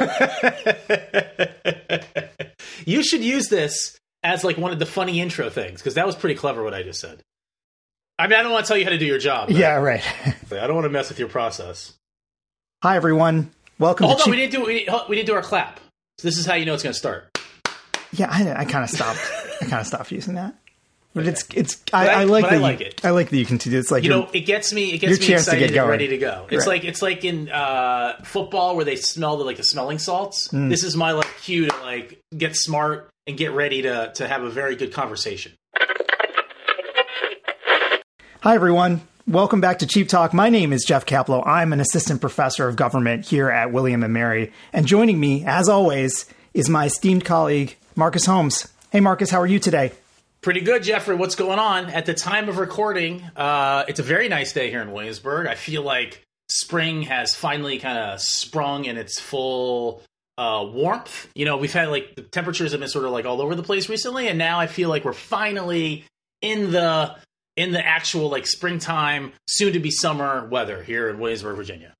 you should use this as like one of the funny intro things because that was pretty clever what I just said. I mean, I don't want to tell you how to do your job. Yeah, right. I don't want to mess with your process. Hi, everyone. Welcome oh, Hold to on, Cheap- we didn't do we we didn't do our clap. So this is how you know it's going to start. Yeah, I, I kind of stopped. I kind of stopped using that. But it's it's. I, I- I, like that. I you- like it. I like that you can do. It's like You know, it gets me. It gets me chance to excited get and ready to go. It's Right. like it's like in uh, football where they smell the like the smelling salts. Mm. This is my like cue to like get smart and get ready to to have a very good conversation. Hi, everyone. Welcome back to Cheap Talk. My name is Jeff Kaplow. I'm an assistant professor of government here at William and Mary. And joining me, as always, is my esteemed colleague, Marcus Holmes. Hey, Marcus, how are you today? Pretty good, Jeffrey. What's going on? At the time of recording, uh, it's a very nice day here in Williamsburg. I feel like spring has finally kind of sprung in its full uh, warmth. You know, we've had like the temperatures have been sort of like all over the place recently, and now I feel like we're finally in the in the actual like springtime, soon to be summer weather here in Williamsburg, Virginia.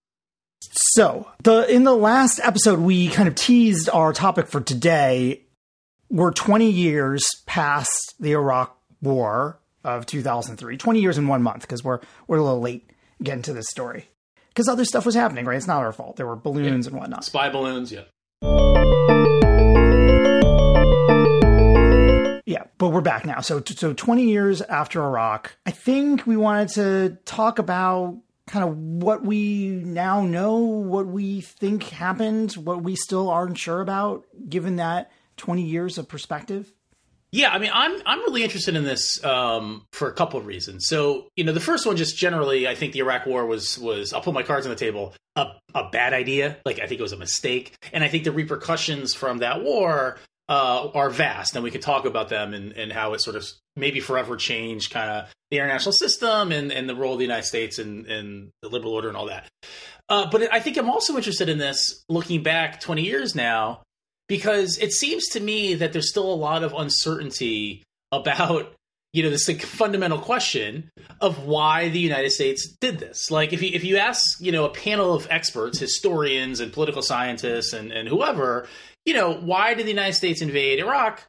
So, the in the last episode, we kind of teased our topic for today. We're 20 years past the Iraq War of 2003. 20 years in one month because we're we're a little late getting to this story because other stuff was happening. Right? It's not our fault. There were balloons and whatnot. Spy balloons, yeah. Yeah, but we're back now. So, so 20 years after Iraq, I think we wanted to talk about kind of what we now know, what we think happened, what we still aren't sure about, given that 20 years of perspective. Yeah, I mean, I'm I'm really interested in this um, for a couple of reasons. So, you know, the first one, just generally, I think the Iraq War was was I'll put my cards on the table a a bad idea. Like I think it was a mistake, and I think the repercussions from that war uh, are vast, and we can talk about them and and how it sort of maybe forever changed kind of the international system and and the role of the United States and and the liberal order and all that. Uh, but I think I'm also interested in this looking back 20 years now because it seems to me that there's still a lot of uncertainty about you know this like, fundamental question of why the United States did this. Like if you if you ask you know a panel of experts, historians and political scientists and and whoever, you know why did the United States invade Iraq?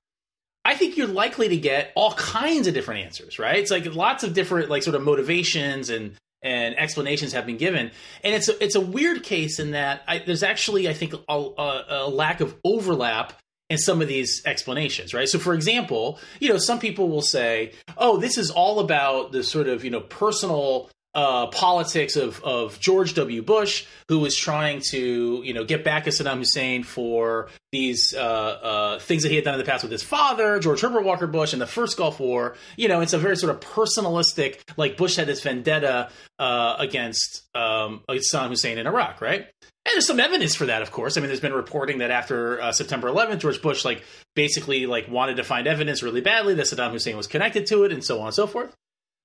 I think you're likely to get all kinds of different answers, right? It's like lots of different like sort of motivations and and explanations have been given, and it's a, it's a weird case in that I, there's actually I think a, a, a lack of overlap in some of these explanations, right? So, for example, you know, some people will say, "Oh, this is all about the sort of you know personal." Uh, politics of of George W. Bush, who was trying to you know get back at Saddam Hussein for these uh, uh, things that he had done in the past with his father, George Herbert Walker Bush, in the first Gulf War. You know, it's a very sort of personalistic, like Bush had this vendetta uh, against um, Saddam Hussein in Iraq, right? And there's some evidence for that, of course. I mean, there's been reporting that after uh, September 11th, George Bush like basically like wanted to find evidence really badly that Saddam Hussein was connected to it, and so on and so forth.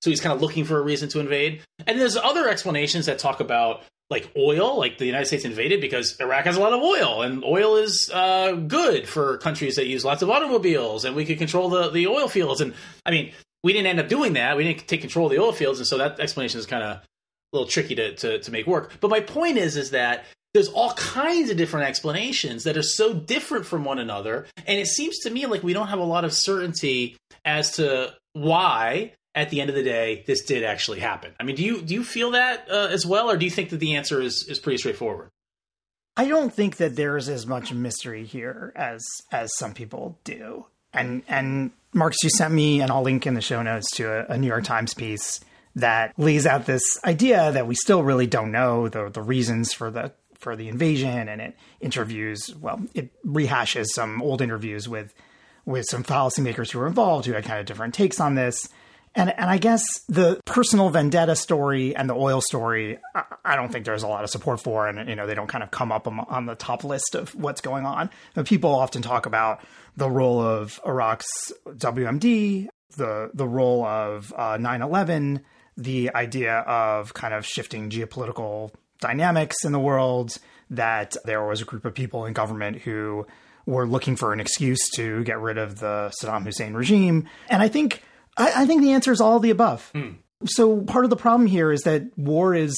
So he's kind of looking for a reason to invade. And there's other explanations that talk about like oil, like the United States invaded because Iraq has a lot of oil, and oil is uh, good for countries that use lots of automobiles, and we could control the the oil fields. And I mean, we didn't end up doing that. We didn't take control of the oil fields, and so that explanation is kind of a little tricky to, to to make work. But my point is, is that there's all kinds of different explanations that are so different from one another, and it seems to me like we don't have a lot of certainty as to why at the end of the day this did actually happen. I mean, do you do you feel that uh, as well, or do you think that the answer is is pretty straightforward? I don't think that there's as much mystery here as as some people do. And and Marcus, you sent me, and I'll link in the show notes to a, a New York Times piece that lays out this idea that we still really don't know the the reasons for the for the invasion, and it interviews well, it rehashes some old interviews with with some policymakers who were involved who had kind of different takes on this. And and I guess the personal vendetta story and the oil story, I, I don't think there's a lot of support for, and you know they don't kind of come up on, on the top list of what's going on. People often talk about the role of Iraq's WMD, the the role of uh, 9/11, the idea of kind of shifting geopolitical dynamics in the world. That there was a group of people in government who were looking for an excuse to get rid of the Saddam Hussein regime, and I think I, I think the answer is all of the above. So part of the problem here is that war is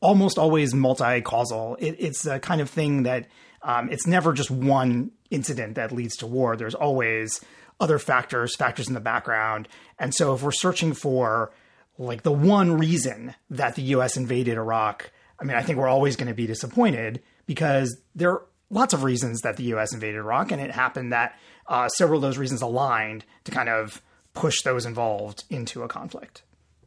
almost always multi-causal. It, it's a kind of thing that um, it's never just one incident that leads to war. There's always other factors, factors in the background. And so if we're searching for like the one reason that the US invaded Iraq, I mean, I think we're always going to be disappointed because there are lots of reasons that the US invaded Iraq. And it happened that uh, several of those reasons aligned to kind of push those involved into a conflict.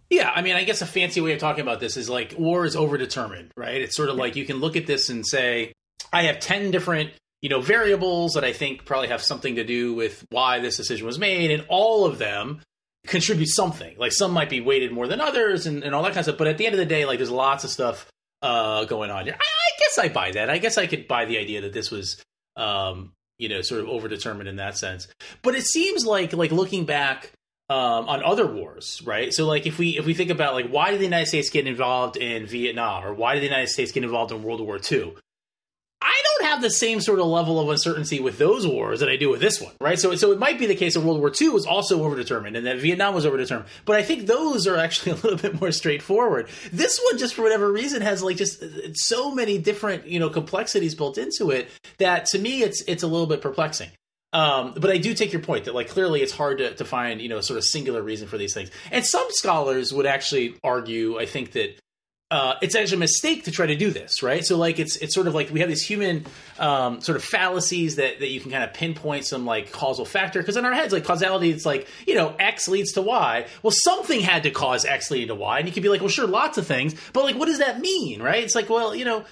Yeah, I mean, I guess a fancy way of talking about this is like war is overdetermined, right? It's sort of like you can look at this and say, I have 10 different you know variables that I think probably have something to do with why this decision was made, and all of them contribute something. Like some might be weighted more than others, and, and all that kind of stuff. But at the end of the day, like there's lots of stuff uh, going on here. I, I, guess I buy that. I guess I could buy the idea that this was, um, you know, sort of overdetermined in that sense. But it seems like like looking back. Um, on other wars, right? So, like, if we if we think about like why did the United States get involved in Vietnam, or why did the United States get involved in World War II? I don't have the same sort of level of uncertainty with those wars that I do with this one, right? So, so it might be the case that World War II was also overdetermined and that Vietnam was overdetermined, but I think those are actually a little bit more straightforward. This one, just for whatever reason, has like just so many different you know complexities built into it that to me it's it's a little bit perplexing. Um, but I do take your point that like clearly it's hard to, to find you know sort of singular reason for these things, and some scholars would actually argue I think that uh, it's actually a mistake to try to do this, right? So like it's it's sort of like we have these human um, sort of fallacies that that you can kind of pinpoint some like causal factor because in our heads like causality it's like you know X leads to Y. Well, something had to cause X leading to Y, and you could be like, well, sure, lots of things, but like what does that mean, right? It's like well, you know,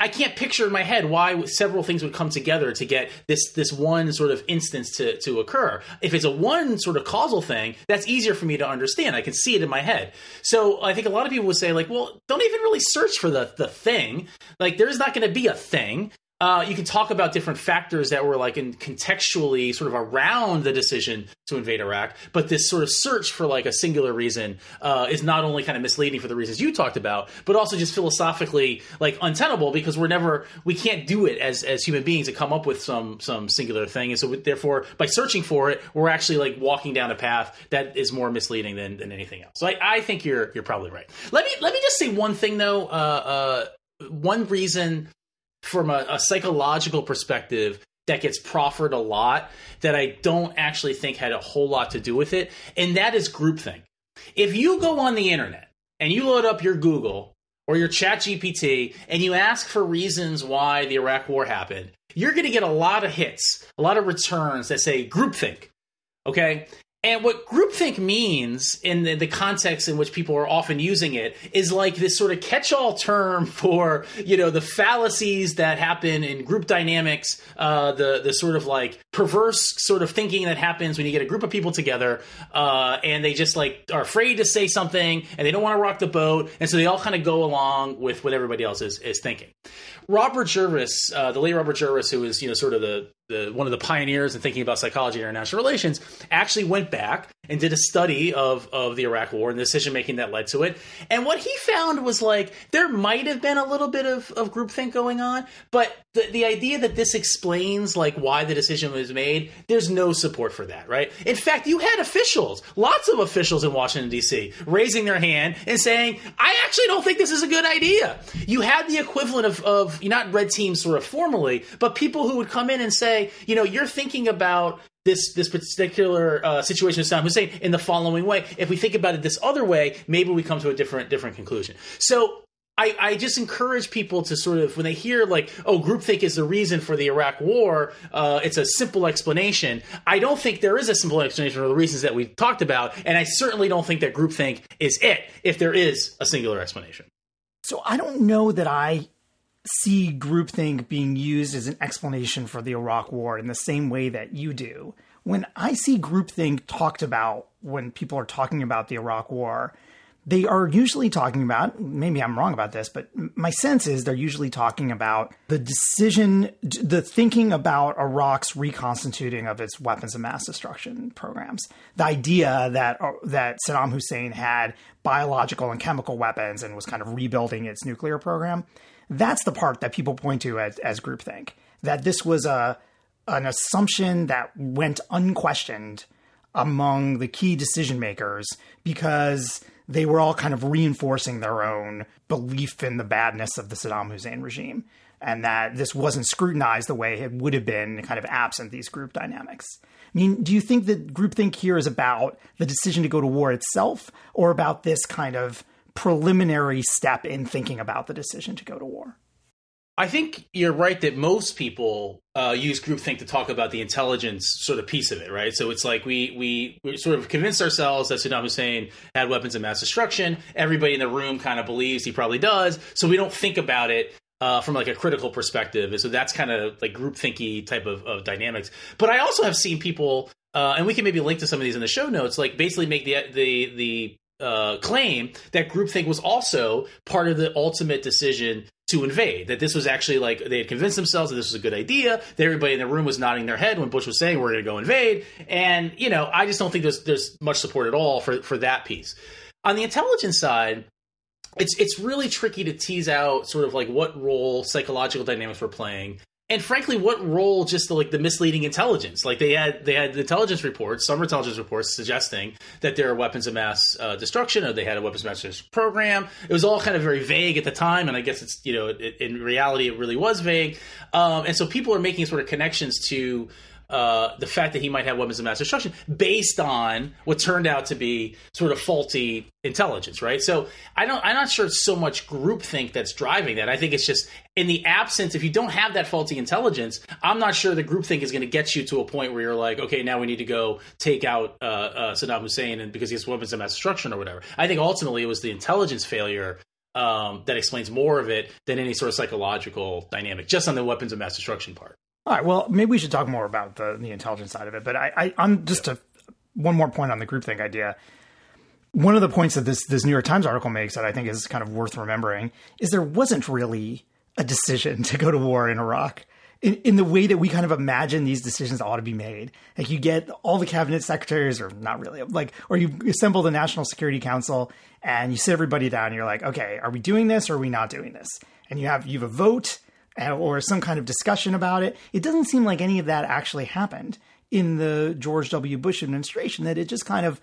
I can't picture in my head why several things would come together to get this this one sort of instance to to occur. If it's a one sort of causal thing, that's easier for me to understand. I can see it in my head. So I think a lot of people would say like, well, don't even really search for the the thing. Like there's not going to be a thing uh, you can talk about different factors that were like in contextually sort of around the decision to invade Iraq, but this sort of search for like a singular reason uh, is not only kind of misleading for the reasons you talked about, but also just philosophically like untenable because we're never we can't do it as as human beings to come up with some some singular thing, and so therefore by searching for it, we're actually like walking down a path that is more misleading than than anything else. So I, I think you're you're probably right. Let me let me just say one thing though. Uh, uh, one reason from a, a psychological perspective that gets proffered a lot that I don't actually think had a whole lot to do with it, and that is groupthink. If you go on the internet and you load up your Google or your Chat GPT and you ask for reasons why the Iraq War happened, you're going to get a lot of hits, a lot of returns that say groupthink. Okay, and what groupthink means in the, the, context in which people are often using it is like this sort of catch-all term for you know the fallacies that happen in group dynamics, uh, the the sort of like perverse sort of thinking that happens when you get a group of people together uh, and they just like are afraid to say something and they don't want to rock the boat, and so they all kind of go along with what everybody else is is thinking. Robert Jervis, uh, the late Robert Jervis, who was you know sort of the the, one of the pioneers in thinking about psychology and international relations, actually went back and did a study of, of the Iraq War and the decision making that led to it. And what he found was like there might have been a little bit of, of groupthink going on, but the, the idea that this explains like why the decision was made, there's no support for that, right? In fact, you had officials, lots of officials in Washington, D.C., raising their hand and saying, I actually don't think this is a good idea. You had the equivalent of, of not red teams sort of formally, but people who would come in and say, you know, you're thinking about this this particular uh, situation with Saddam Hussein in the following way. If we think about it this other way, maybe we come to a different different conclusion. So I, I, just encourage people to sort of when they hear like oh groupthink is the reason for the iraq war uh, it's a simple explanation i don't think there is a simple explanation for the reasons that we talked about and i certainly don't think that groupthink is it if there is a singular explanation so i don't know that i see groupthink being used as an explanation for the iraq war in the same way that you do when i see groupthink talked about when people are talking about the iraq war they are usually talking about, maybe I'm wrong about this, but my sense is they're usually talking about the decision, the thinking about Iraq's reconstituting of its weapons of mass destruction programs. The idea that, uh, that Saddam Hussein had biological and chemical weapons and was kind of rebuilding its nuclear program. That's the part that people point to as, as groupthink. That this was a, an assumption that went unquestioned among the key decision makers because they were all kind of reinforcing their own belief in the badness of the Saddam Hussein regime and that this wasn't scrutinized the way it would have been kind of absent these group dynamics. I mean, do you think that groupthink here is about the decision to go to war itself or about this kind of preliminary step in thinking about the decision to go to war? I think you're right that most people uh, use groupthink to talk about the intelligence sort of piece of it, right? So it's like we, we we sort of convinced ourselves that Saddam Hussein had weapons of mass destruction. Everybody in the room kind of believes he probably does, so we don't think about it uh, from like a critical perspective. And so that's kind of like groupthinky type of, of dynamics. But I also have seen people, uh, and we can maybe link to some of these in the show notes, like basically make the the the uh, claim that groupthink was also part of the ultimate decision to invade. That this was actually like they had convinced themselves that this was a good idea. That everybody in the room was nodding their head when Bush was saying we're going to go invade. And you know, I just don't think there's there's much support at all for for that piece. On the intelligence side, it's it's really tricky to tease out sort of like what role psychological dynamics were playing and frankly, what role just the, like the misleading intelligence? Like they had they had intelligence reports, some intelligence reports suggesting that there are weapons of mass uh, destruction, or they had a weapons of mass destruction program. It was all kind of very vague at the time, and I guess it's you know it, in reality it really was vague. Um, and so people are making sort of connections to uh, the fact that he might have weapons of mass destruction based on what turned out to be sort of faulty intelligence, right? So I don't, I'm not sure it's so much groupthink that's driving that. I think it's just in the absence, if you don't have that faulty intelligence, I'm not sure the groupthink is going to get you to a point where you're like, okay, now we need to go take out uh, uh, Saddam Hussein and because he has weapons of mass destruction or whatever. I think ultimately it was the intelligence failure um, that explains more of it than any sort of psychological dynamic, just on the weapons of mass destruction part. All right. Well, maybe we should talk more about the the intelligence side of it. But I, I am just yeah. a one more point on the groupthink idea. One of the points that this this New York Times article makes that I think is kind of worth remembering is there wasn't really a decision to go to war in Iraq. In, in the way that we kind of imagine these decisions ought to be made. Like you get all the cabinet secretaries, or not really, like, or you assemble the National Security Council and you sit everybody down and you're like, okay, are we doing this or are we not doing this? And you have, you have a vote Uh, or some kind of discussion about it. It doesn't seem like any of that actually happened in the George W. Bush administration, that it just kind of,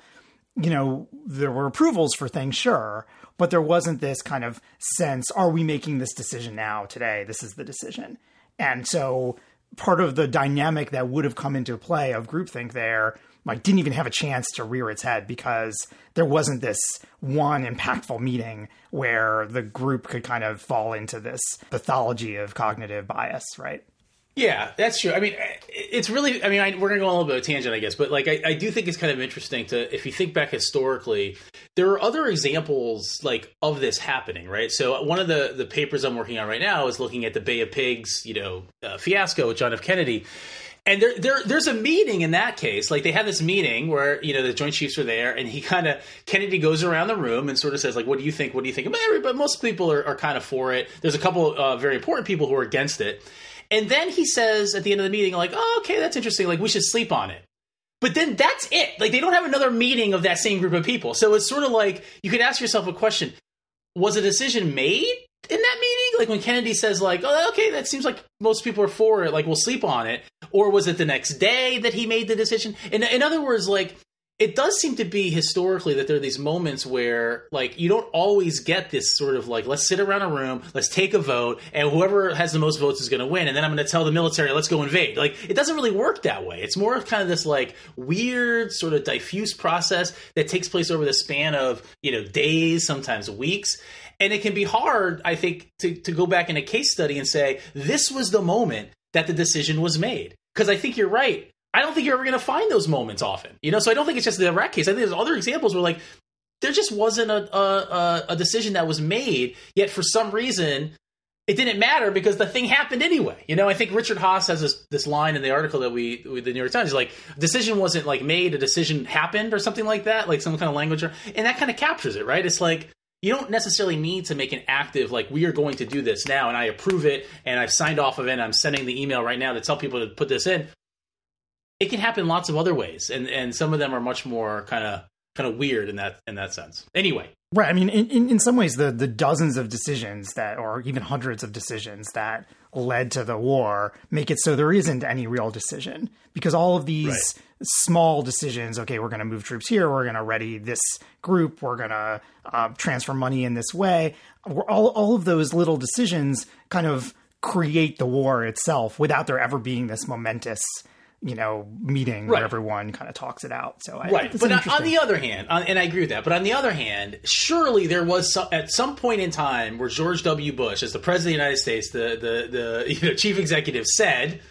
you know, there were approvals for things, sure, but there wasn't this kind of sense are we making this decision now, today? This is the decision. And so part of the dynamic that would have come into play of groupthink there like didn't even have a chance to rear its head because there wasn't this one impactful meeting where the group could kind of fall into this pathology of cognitive bias, right? Yeah, that's true. I mean, it's really. I mean, I, we're gonna go a little bit of a tangent, I guess, but like, I, I, do think it's kind of interesting to, if you think back historically, there are other examples like of this happening, right? So one of the the papers I'm working on right now is looking at the Bay of Pigs, you know, uh, fiasco with John F. Kennedy, and there, there, there's a meeting in that case. Like they have this meeting where you know the Joint Chiefs are there, and he kind of Kennedy goes around the room and sort of says like, "What do you think? What do you think?" But most people are, are kind of for it. There's a couple uh, very important people who are against it, and then he says at the end of the meeting, like, "Oh, okay, that's interesting. Like we should sleep on it." But then that's it. Like they don't have another meeting of that same group of people. So it's sort of like you could ask yourself a question: Was a decision made? In that meeting? Like when Kennedy says, like, oh, okay, that seems like most people are for it, like we'll sleep on it. Or was it the next day that he made the decision? In, in other words, like, it does seem to be historically that there are these moments where like you don't always get this sort of like let's sit around a room let's take a vote and whoever has the most votes is going to win and then i'm going to tell the military let's go invade like it doesn't really work that way it's more of kind of this like weird sort of diffuse process that takes place over the span of you know days sometimes weeks and it can be hard, I think, to, to go back in a case study and say, this was the moment that the decision was made. Because I think you're right. I don't think you're ever going to find those moments often. You know, so I don't think it's just the Iraq case. I think there's other examples where like there just wasn't a, a, a decision that was made, yet for some reason it didn't matter because the thing happened anyway. You know, I think Richard Haass has this, this line in the article that we, the New York Times, like, decision wasn't like made, a decision happened or something like that, like some kind of language. And that kind of captures it, right? It's like, you don't necessarily need to make an active like we are going to do this now and i approve it and i've signed off of it and i'm sending the email right now to tell people to put this in. It can happen lots of other ways and and some of them are much more kind of kind of weird in that in that sense. Anyway. Right i mean in, in, in some ways the the dozens of decisions that or even hundreds of decisions that led to the war make it so there isn't any real decision because all of these right. small decisions okay we're going to move troops here we're going to ready this group we're going to uh, transfer money in this way all, all of those little decisions kind of create the war itself without there ever being this momentous you know meeting right. where everyone kind of talks it out. So I right, but on the other hand, uh, and I agree with that. But on the other hand, surely there was some, at some point in time where George W. Bush, as the president of the United States, the the the you know, chief executive, said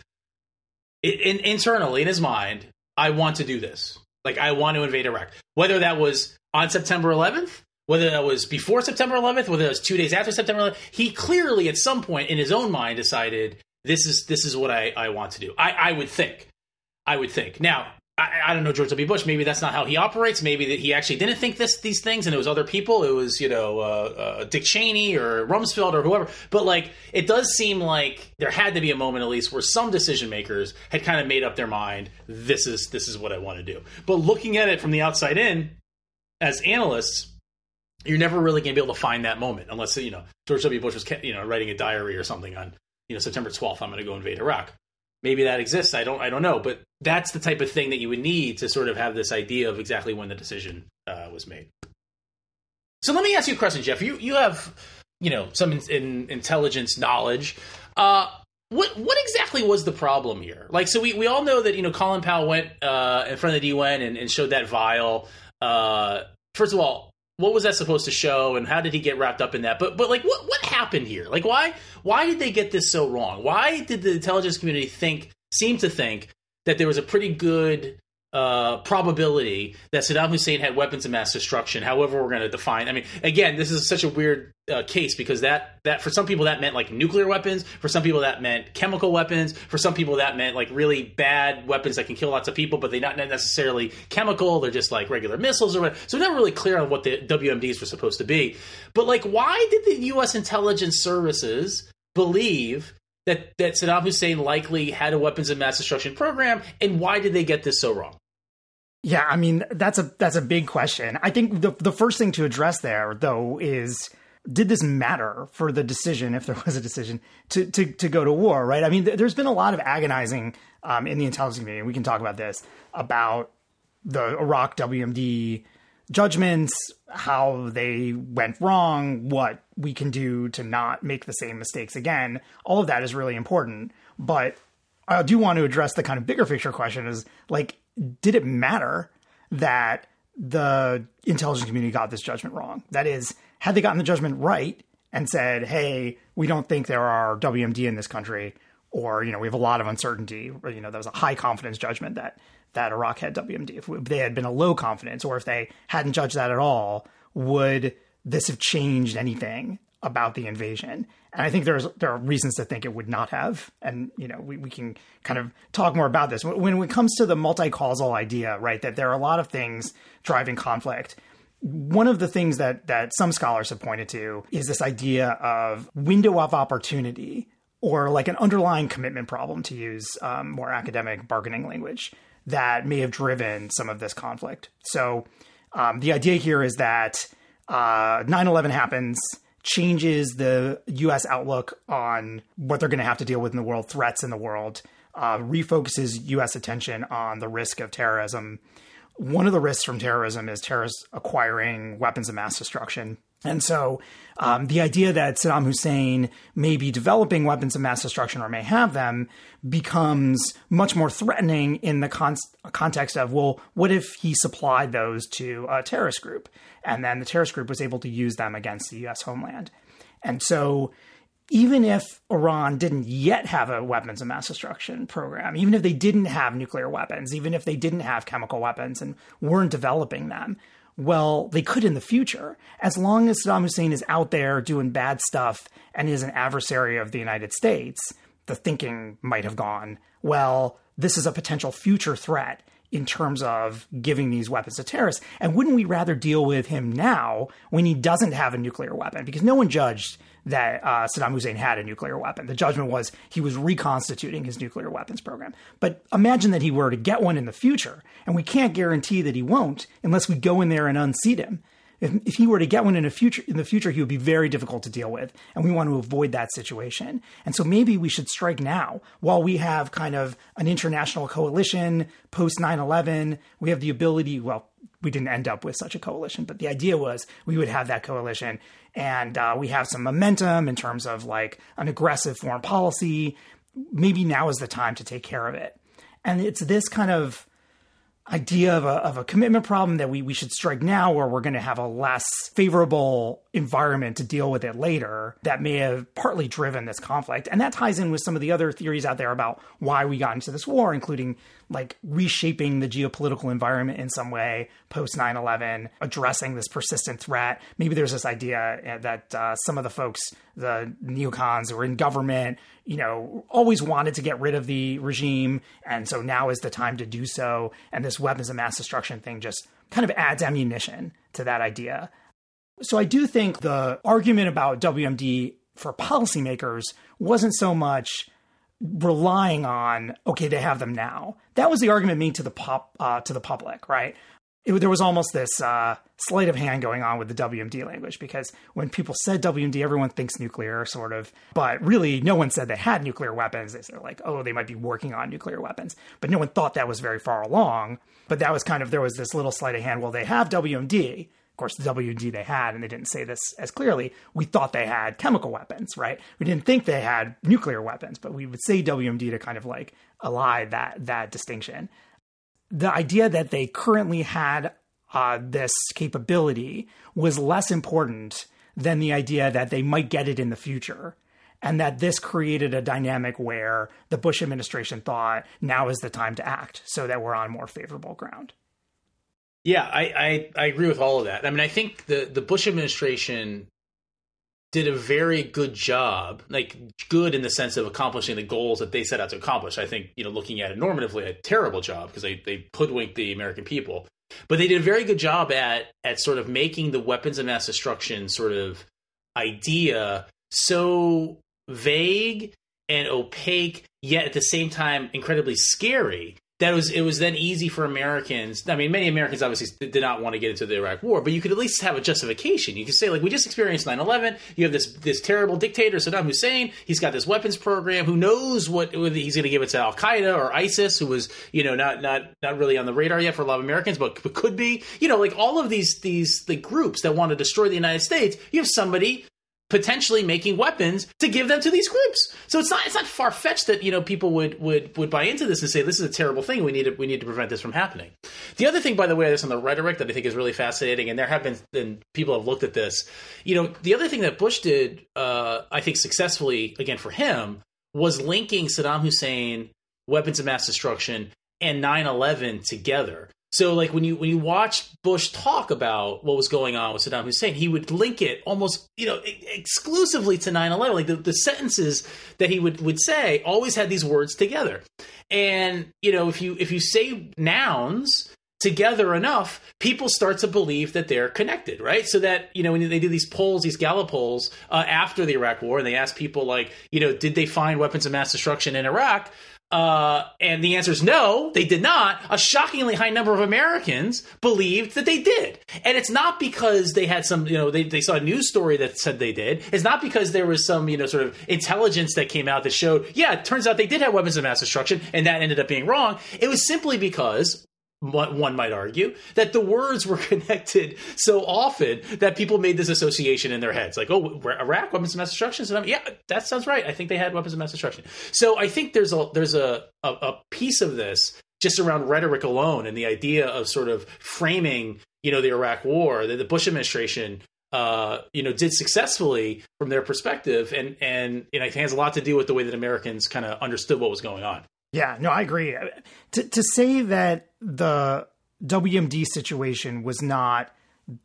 in, internally in his mind, "I want to do this. Like I want to invade Iraq." Whether that was on September 11th whether that was before September 11th, whether it was two days after September 11th, he clearly at some point in his own mind decided this is this is what I, I want to do. I, I would think. I would think. Now, I, I, don't know George W. Bush. Maybe that's not how he operates. Maybe that he actually didn't think this these things, and it was other people. It was you know uh, uh, Dick Cheney or Rumsfeld or whoever. But like, it does seem like there had to be a moment at least where some decision makers had kind of made up their mind. This is this is what I want to do. But looking at it from the outside in, as analysts, you're never really going to be able to find that moment unless you know George W. Bush was you know writing a diary or something on you know September 12th. I'm going to go invade Iraq maybe that exists. I don't I don't know, but that's the type of thing that you would need to sort of have this idea of exactly when the decision uh, was made. So let me ask you a question, Jeff. You you have you know some in, in intelligence knowledge. Uh, what what exactly was the problem here? Like, so we, we all know that you know Colin Powell went uh, in front of the UN and, and showed that vial. Uh, first of all, what was that supposed to show and how did he get wrapped up in that? But but like what what happened here? Like why why did they get this so wrong? Why did the intelligence community think seem to think that there was a pretty good uh, probability that Saddam Hussein had weapons of mass destruction. However, we're going to define. I mean, again, this is such a weird uh, case because that that for some people that meant like nuclear weapons. For some people that meant chemical weapons. For some people that meant like really bad weapons that can kill lots of people, but they're not necessarily chemical. They're just like regular missiles or whatever. So we're never really clear on what the WMDs were supposed to be. But like, why did the U.S. intelligence services believe that that Saddam Hussein likely had a weapons of mass destruction program, and why did they get this so wrong? Yeah, I mean that's a that's a big question. I think the the first thing to address there though is did this matter for the decision if there was a decision to to to go to war, right? I mean th- there's been a lot of agonizing um, in the intelligence community. We can talk about this about the Iraq WMD judgments, how they went wrong, what we can do to not make the same mistakes again. All of that is really important, but I do want to address the kind of bigger picture question is like did it matter that the intelligence community got this judgment wrong? That is, had they gotten the judgment right and said, "Hey, we don't think there are WMD in this country," or you know, we have a lot of uncertainty, or you know, that was a high confidence judgment that that Iraq had WMD. If they had been a low confidence, or if they hadn't judged that at all, would this have changed anything about the invasion? And I think there's there are reasons to think it would not have. And you know, we, we can kind of talk more about this. When, it comes to the multi-causal idea, right, that there are a lot of things driving conflict. One of the things that that some scholars have pointed to is this idea of window of opportunity or like an underlying commitment problem to use um, more academic bargaining language that may have driven some of this conflict. So um, the idea here is that uh, 9-11 happens changes the U.S. outlook on what they're going to have to deal with in the world, threats in the world, uh, refocuses U.S. attention on the risk of terrorism. One of the risks from terrorism is terrorists acquiring weapons of mass destruction. And so um, the idea that Saddam Hussein may be developing weapons of mass destruction or may have them becomes much more threatening in the con- context of, well, what if he supplied those to a terrorist group? And then the terrorist group was able to use them against the US homeland. And so even if Iran didn't yet have a weapons of mass destruction program, even if they didn't have nuclear weapons, even if they didn't have chemical weapons and weren't developing them, well, they could in the future. As long as Saddam Hussein is out there doing bad stuff and is an adversary of the United States, the thinking might have gone, well, this is a potential future threat in terms of giving these weapons to terrorists. And wouldn't we rather deal with him now when he doesn't have a nuclear weapon? Because no one judged that uh, Saddam Hussein had a nuclear weapon. The judgment was he was reconstituting his nuclear weapons program. But imagine that he were to get one in the future, and we can't guarantee that he won't unless we go in there and unseat him. if, if he were to get one in future in the future, he would be very difficult to deal with, and we want to avoid that situation. And so maybe we should strike now while we have kind of an international coalition post 9/11. We have the ability. Well, we didn't end up with such a coalition, but the idea was we would have that coalition, and uh, we have some momentum in terms of like an aggressive foreign policy. Maybe now is the time to take care of it. And it's this kind of idea of a, of a commitment problem that we, we should strike now where we're going to have a less favorable environment to deal with it later that may have partly driven this conflict and that ties in with some of the other theories out there about why we got into this war including like reshaping the geopolitical environment in some way post 9-11 addressing this persistent threat. Maybe there's this idea uh, that uh, some of the folks the neocons who are in government you know always wanted to get rid of the regime and so now is the time to do so. And this weapons of mass destruction thing just kind of adds ammunition to that idea. So i do think the argument about wmd for policymakers wasn't so much relying on okay they have them now that was the argument made to the pop uh, to the public right it, there was almost this uh, sleight of hand going on with the WMD language because when people said WMD, everyone thinks nuclear, sort of, but really no one said they had nuclear weapons. They said like, oh, they might be working on nuclear weapons, but no one thought that was very far along. But that was kind of there was this little sleight of hand. Well, they have WMD, of course, the WMD they had, and they didn't say this as clearly, we thought they had chemical weapons, right? We didn't think they had nuclear weapons, but we would say WMD to kind of like ally that that distinction. The idea that they currently had uh, this capability was less important than the idea that they might get it in the future. And that this created a dynamic where the Bush administration thought now is the time to act so that we're on more favorable ground. Yeah, I, I, I agree with all of that. I mean, I think the the Bush administration did a very good job, like good in the sense of accomplishing the goals that they set out to accomplish. I think, you know, looking at it normatively, a terrible job because they, they hoodwinked the American people. But they did a very good job at at sort of making the weapons of mass destruction sort of idea so vague and opaque, yet at the same time incredibly scary that was it was then easy for Americans. I mean, many Americans obviously did not want to get into the Iraq War, but you could at least have a justification. You could say like, we just experienced 9-11. You have this this terrible dictator Saddam Hussein. He's got this weapons program. Who knows what he's going to give it to Al Qaeda or ISIS, who was you know not not not really on the radar yet for a lot of Americans, but, but could be. You know, like all of these these the groups that want to destroy the United States. You have somebody potentially making weapons to give them to these groups. So it's not it's not far fetched that you know people would would would buy into this and say this is a terrible thing. We need to we need to prevent this from happening. The other thing, by the way, this on the rhetoric that I think is really fascinating, and there have been and people have looked at this. You know, the other thing that Bush did, uh, I think successfully again for him, was linking Saddam Hussein, weapons of mass destruction, and 9/11 together. So like when you when you watch Bush talk about what was going on with Saddam Hussein, he would link it almost you know exclusively to 9/11. Like the, the sentences that he would would say always had these words together. And you know if you if you say nouns together enough, people start to believe that they're connected, right? So that, you know, when they do these polls, these Gallup polls uh, after the Iraq war, and they ask people, like, you know, did they find weapons of mass destruction in Iraq? Uh, and the answer is no, they did not. A shockingly high number of Americans believed that they did. And it's not because they had some, you know, they, they saw a news story that said they did. It's not because there was some, you know, sort of intelligence that came out that showed, yeah, it turns out they did have weapons of mass destruction and that ended up being wrong. It was simply because one might argue that the words were connected so often that people made this association in their heads. Like oh iraq weapons of mass destruction? So yeah that sounds right. I think they had weapons of mass destruction. So i think there's a there's a, a, a piece of this just around rhetoric alone and the idea of sort of framing you know the iraq war that the bush administration uh, you know, did successfully from their perspective, and and and I think has a lot to do with the way that Americans kind of understood what was going on. Yeah, no, I agree. To, to say that the WMD situation was not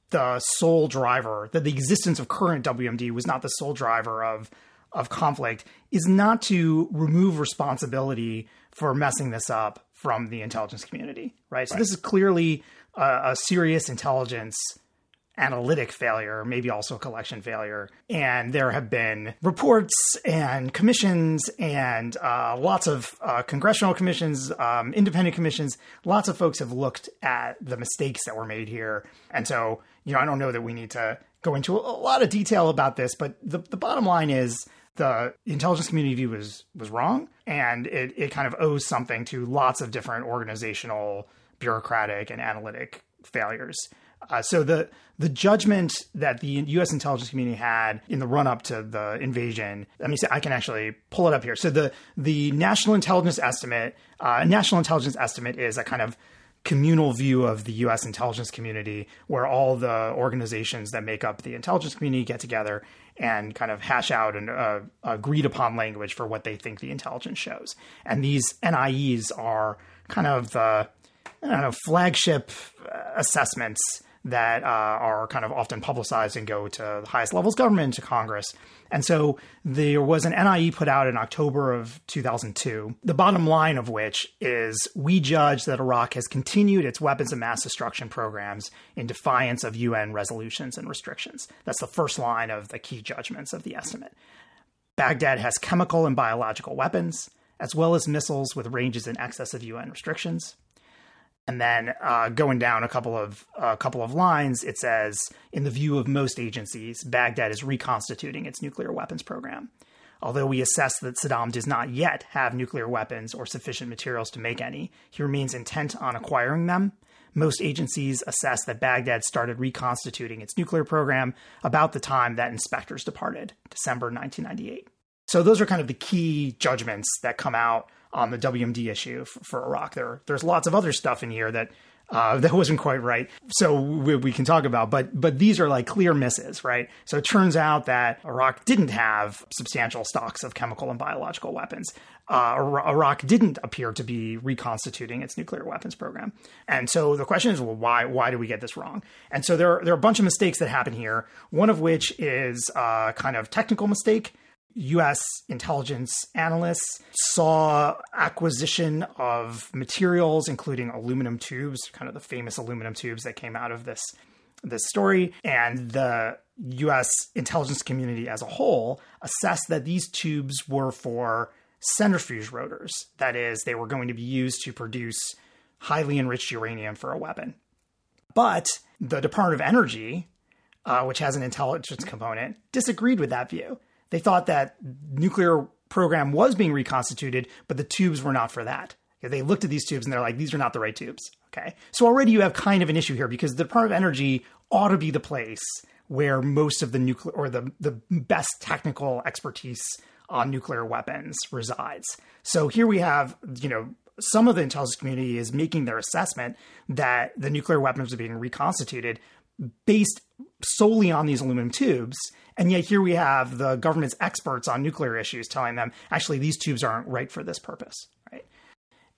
the sole driver, that the existence of current WMD was not the sole driver of of conflict, is not to remove responsibility for messing this up from the intelligence community, right? So right. this is clearly a, a serious intelligence analytic failure, maybe also collection failure. And there have been reports and commissions and uh, lots of uh, congressional commissions, um, independent commissions. Lots of folks have looked at the mistakes that were made here. And so, you know, I don't know that we need to go into a lot of detail about this, but the, the bottom line is the intelligence community view was was wrong, and it, it kind of owes something to lots of different organizational, bureaucratic, and analytic failures. Uh, so the the judgment that the U.S. intelligence community had in the run up to the invasion. Let me say I can actually pull it up here. So the the national intelligence estimate, uh, national intelligence estimate is a kind of communal view of the US intelligence community where all the organizations that make up the intelligence community get together and kind of hash out an uh, agreed upon language for what they think the intelligence shows. And these NIEs are kind of the I don't know, flagship assessments that uh, are kind of often publicized and go to the highest levels of government, to Congress. And so there was an NIE put out in October of 2002, the bottom line of which is we judge that Iraq has continued its weapons of mass destruction programs in defiance of UN resolutions and restrictions. That's the first line of the key judgments of the estimate. Baghdad has chemical and biological weapons, as well as missiles with ranges in excess of UN restrictions. And then uh, going down a couple of a uh, couple of lines, it says, "In the view of most agencies, Baghdad is reconstituting its nuclear weapons program. Although we assess that Saddam does not yet have nuclear weapons or sufficient materials to make any, he remains intent on acquiring them." Most agencies assess that Baghdad started reconstituting its nuclear program about the time that inspectors departed, December 1998. So those are kind of the key judgments that come out on the WMD issue for, for Iraq. There, there's lots of other stuff in here that uh, that wasn't quite right. So we, we, can talk about, but but these are like clear misses, right? So it turns out that Iraq didn't have substantial stocks of chemical and biological weapons. Uh, Iraq didn't appear to be reconstituting its nuclear weapons program, and so the question is, well, why why do we get this wrong? And so there there are a bunch of mistakes that happen here. One of which is a uh, kind of technical mistake. US intelligence analysts saw acquisition of materials, including aluminum tubes, kind of the famous aluminum tubes that came out of this this story, and the US intelligence community as a whole assessed that these tubes were for centrifuge rotors. That is, they were going to be used to produce highly enriched uranium for a weapon. But the Department of Energy, uh, which has an intelligence component, disagreed with that view they thought that nuclear program was being reconstituted, but the tubes were not for that. They looked at these tubes and they're like, these are not the right tubes. Okay. So already you have kind of an issue here because the Department of Energy ought to be the place where most of the nuclear or the, the best technical expertise on nuclear weapons resides. So here we have, you know, some of the intelligence community is making their assessment that the nuclear weapons are being reconstituted based solely on these aluminum tubes. And yet here we have the government's experts on nuclear issues telling them actually these tubes aren't right for this purpose, right?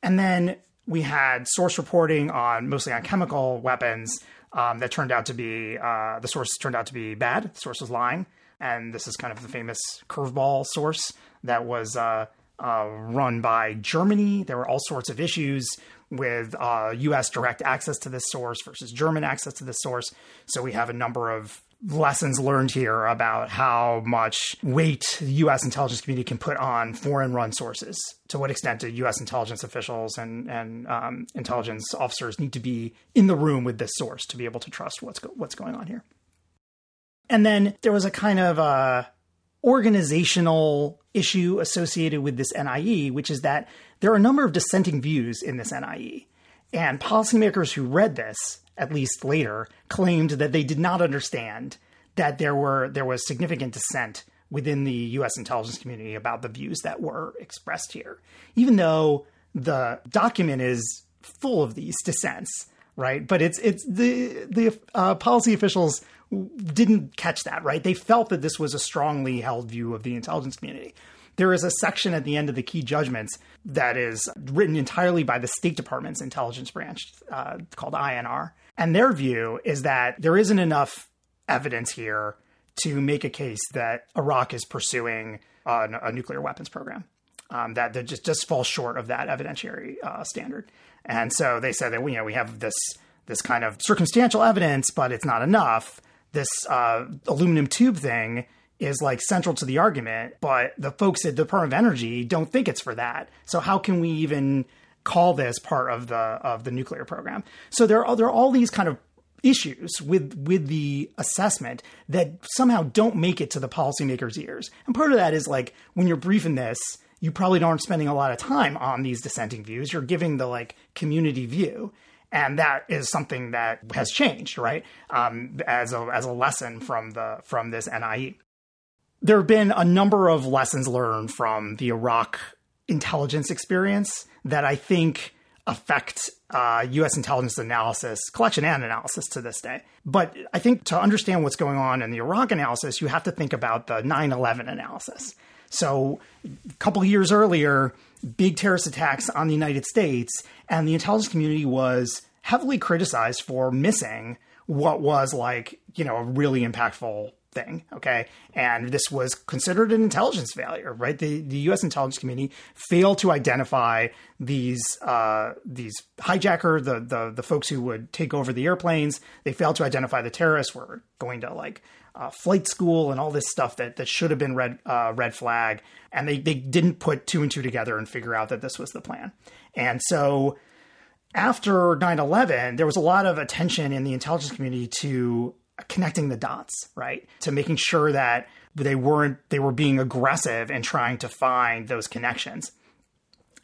And then we had source reporting on mostly on chemical weapons um, that turned out to be uh, the source turned out to be bad. The source was lying, and this is kind of the famous curveball source that was uh, uh, run by Germany. There were all sorts of issues with uh, U.S. direct access to this source versus German access to this source. So we have a number of lessons learned here about how much weight the U.S. intelligence community can put on foreign-run sources. To what extent do U.S. intelligence officials and and um, intelligence officers need to be in the room with this source to be able to trust what's go- what's going on here? And then there was a kind of uh, organizational issue associated with this NIE, which is that there are a number of dissenting views in this NIE. And policymakers who read this, at least later, claimed that they did not understand that there were there was significant dissent within the US intelligence community about the views that were expressed here. Even though the document is full of these dissents, right? But it's it's the the uh, policy officials didn't catch that, right? They felt that this was a strongly held view of the intelligence community. There is a section at the end of the key judgments that is written entirely by the State Department's intelligence branch uh, called INR. And their view is that there isn't enough evidence here to make a case that Iraq is pursuing a, nuclear weapons program. Um, that, just, just falls short of that evidentiary uh, standard. And so they said that you know we have this this kind of circumstantial evidence, but it's not enough. This uh, aluminum tube thing is like central to the argument, but the folks at the Department of Energy don't think it's for that. So how can we even call this part of the of the nuclear program? So there are there are all these kind of issues with with the assessment that somehow don't make it to the policymakers' ears. And part of that is like when you're briefing this, you probably aren't spending a lot of time on these dissenting views. You're giving the like community view. And that is something that has changed, right? Um, as a as a lesson from the from this NIE. There have been a number of lessons learned from the Iraq intelligence experience that I think affect uh, U.S. intelligence analysis, collection and analysis to this day. But I think to understand what's going on in the Iraq analysis, you have to think about the 9 11 analysis. So, a couple years earlier, big terrorist attacks on the United States, and the intelligence community was heavily criticized for missing what was like, you know, a really impactful thing. Okay. And this was considered an intelligence failure, right? The, the U.S. intelligence community failed to identify these, uh, these hijacker, the, the, the folks who would take over the airplanes. They failed to identify the terrorists were going to like, uh, flight school and all this stuff that, that should have been red uh, red flag, and they they didn't put two and two together and figure out that this was the plan. And so after 9-11 there was a lot of attention in the intelligence community to connecting the dots, right? To making sure that they weren't they were being aggressive and trying to find those connections.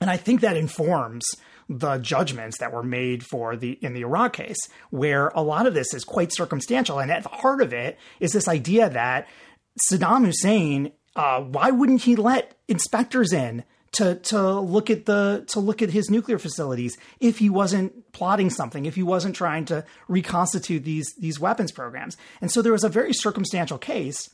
And I think that informs the judgments that were made for the in the Iraq case, where a lot of this is quite circumstantial. And at the heart of it is this idea that Saddam Hussein, uh, why wouldn't he let inspectors in to to look at the to look at his nuclear facilities if he wasn't plotting something, if he wasn't trying to reconstitute these these weapons programs. And so there was a very circumstantial case.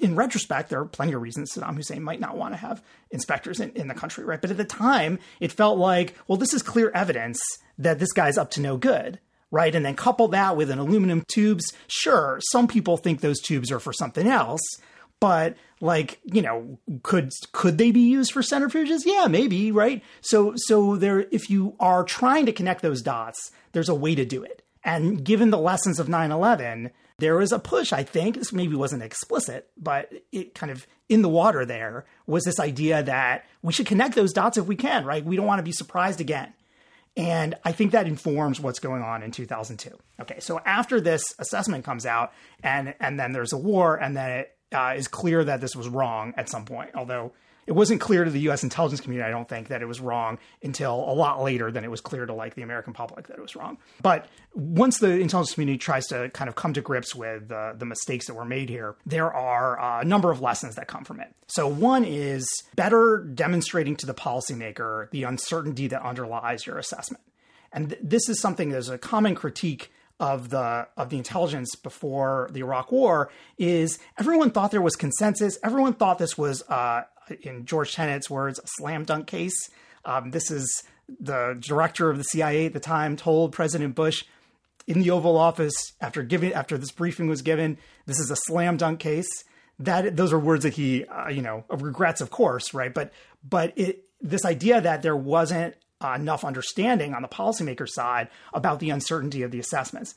In retrospect, there are plenty of reasons Saddam Hussein might not want to have inspectors in, in the country, right? But at the time, it felt like, well, this is clear evidence that this guy's up to no good right? And then couple that with an aluminum tubes. Sure, some people think those tubes are for something else, but like you know could could they be used for centrifuges? Yeah maybe right? So so there if you are trying to connect those dots there's a way to do it. And given the lessons of 9-11 there was a push i think. This maybe wasn't explicit but it kind of in the water there was this idea that we should connect those dots if we can right? We don't want to be surprised again. And I think that informs what's going on in 2002. Okay, so after this assessment comes out, and and then there's a war, and then it uh, is clear that this was wrong at some point. Although it wasn't clear to the U.S. intelligence community, I don't think that it was wrong until a lot later than it was clear to like the American public that it was wrong. But once the intelligence community tries to kind of come to grips with uh, the mistakes that were made here, there are uh, a number of lessons that come from it. So one is better demonstrating to the policymaker the uncertainty that underlies your assessment. And th- this is something that's a common critique of the of the intelligence before the Iraq War is everyone thought there was consensus. Everyone thought this was, uh, in George Tenet's words, a slam dunk case. Um, this is the director of the CIA at the time told President Bush in the Oval Office after giving after this briefing was given, this is a slam dunk case. That those are words that he, uh, you know, regrets, of course, right? But but it this idea that there wasn't uh, enough understanding on the policymaker side about the uncertainty of the assessments.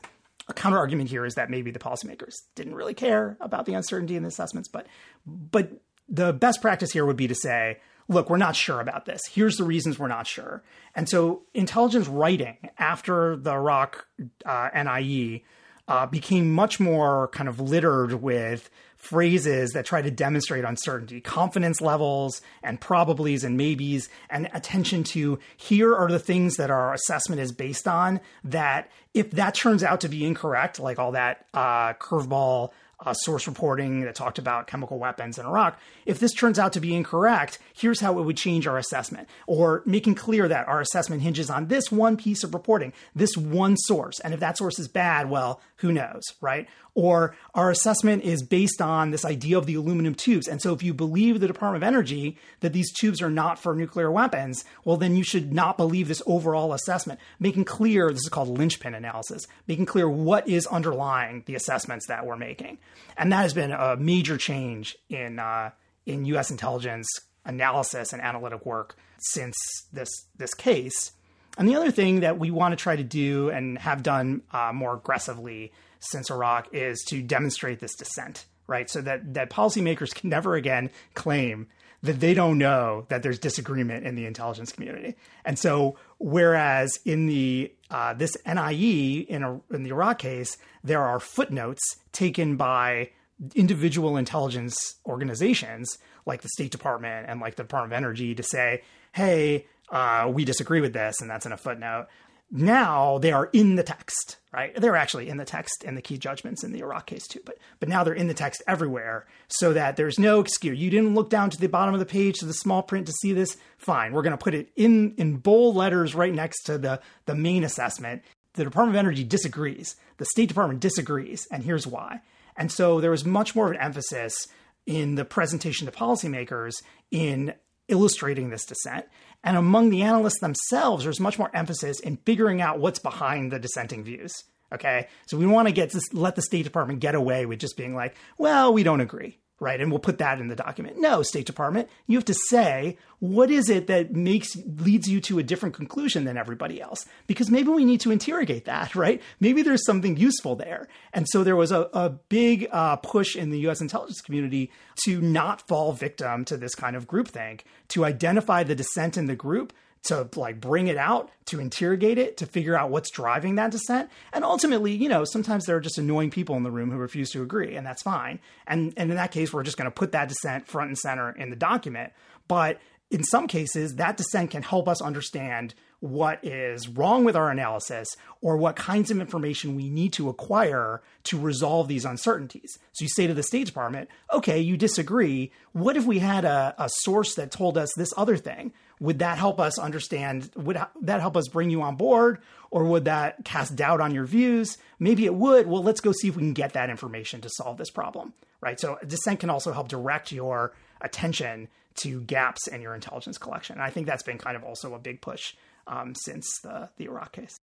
A counter argument here is that maybe the policymakers didn't really care about the uncertainty in the assessments, but but the best practice here would be to say, look, we're not sure about this. Here's the reasons we're not sure. And so intelligence writing after the Iraq uh, NIE uh, became much more kind of littered with phrases that try to demonstrate uncertainty, confidence levels and probablys and maybes, and attention to here are the things that our assessment is based on. That if that turns out to be incorrect, like all that uh, curveball uh, source reporting that talked about chemical weapons in Iraq. If this turns out to be incorrect, here's how it would change our assessment, or making clear that our assessment hinges on this one piece of reporting, this one source. And if that source is bad, well, who knows, right? Or our assessment is based on this idea of the aluminum tubes. And so if you believe the Department of Energy that these tubes are not for nuclear weapons, well, then you should not believe this overall assessment. Making clear, this is called linchpin analysis, making clear what is underlying the assessments that we're making. And that has been a major change in, uh, in US intelligence analysis and analytic work since this, this case. And the other thing that we want to try to do and have done uh, more aggressively since Iraq is to demonstrate this dissent, right? So that, that policymakers can never again claim that they don't know that there's disagreement in the intelligence community. And so, whereas in the uh, this NIE in, a, in the Iraq case, there are footnotes taken by individual intelligence organizations like the State Department and like the Department of Energy to say, hey, uh, we disagree with this, and that's in a footnote. Now they are in the text, right? They're actually in the text in the key judgments in the Iraq case too, but but now they're in the text everywhere, so that there's no excuse. You didn't look down to the bottom of the page to the small print to see this. Fine, we're going to put it in in bold letters right next to the the main assessment. The Department of Energy disagrees. The State Department disagrees, and here's why. And so there was much more of an emphasis in the presentation to policymakers in illustrating this dissent. And among the analysts themselves, there's much more emphasis in figuring out what's behind the dissenting views. Okay. So we want to get this, let the State Department get away with just being like, well, we don't agree right? And we'll put that in the document. No, State Department, you have to say what is it that makes leads you to a different conclusion than everybody else? Because maybe we need to interrogate that, right? Maybe there's something useful there. And so there was a, a big uh, push in the U.S. intelligence community to not fall victim to this kind of groupthink, to identify the dissent in the group to like bring it out, to interrogate it, to figure out what's driving that dissent. And ultimately, you know, sometimes there are just annoying people in the room who refuse to agree, and that's fine. And and in that case, we're just going to put that dissent front and center in the document. But in some cases, that dissent can help us understand what is wrong with our analysis or what kinds of information we need to acquire to resolve these uncertainties. So you say to the State Department, okay, you disagree. What if we had a, a source that told us this other thing? Would that help us understand? Would that help us bring you on board? Or would that cast doubt on your views? Maybe it would. Well, let's go see if we can get that information to solve this problem, right? So dissent can also help direct your attention to gaps in your intelligence collection. And I think that's been kind of also a big push um, since the, the Iraq case.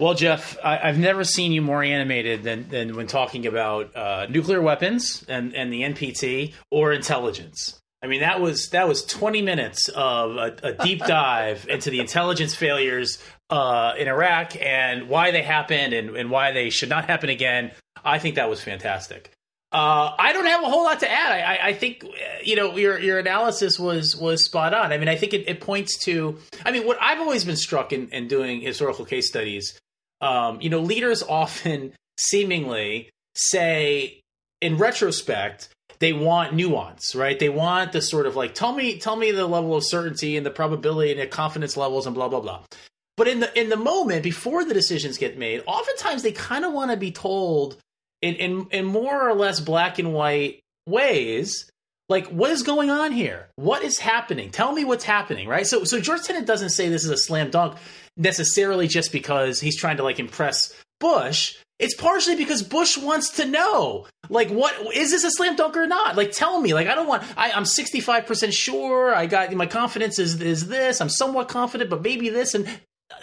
Well, Jeff, I, have never seen you more animated than, than when talking about uh, nuclear weapons and, and the NPT or intelligence. I mean, that was that was 20 minutes of a, a deep dive into the intelligence failures uh, in Iraq and why they happened and, and why they should not happen again. I think that was fantastic. Uh, I don't have a whole lot to add. I, I, think you know your your analysis was was spot on. I mean, I think it, it points to. I mean, what I've always been struck in, in doing historical case studies. Um, you know, leaders often seemingly say, in retrospect, they want nuance, right? They want the sort of like tell me tell me the level of certainty and the probability and the confidence levels and blah blah blah. But in the in the moment before the decisions get made, oftentimes they kind of want to be told in, in in more or less black and white ways like what is going on here what is happening tell me what's happening right so so george tenet doesn't say this is a slam dunk necessarily just because he's trying to like impress bush it's partially because bush wants to know like what is this a slam dunk or not like tell me like i don't want I, i'm 65% sure i got my confidence is is this i'm somewhat confident but maybe this and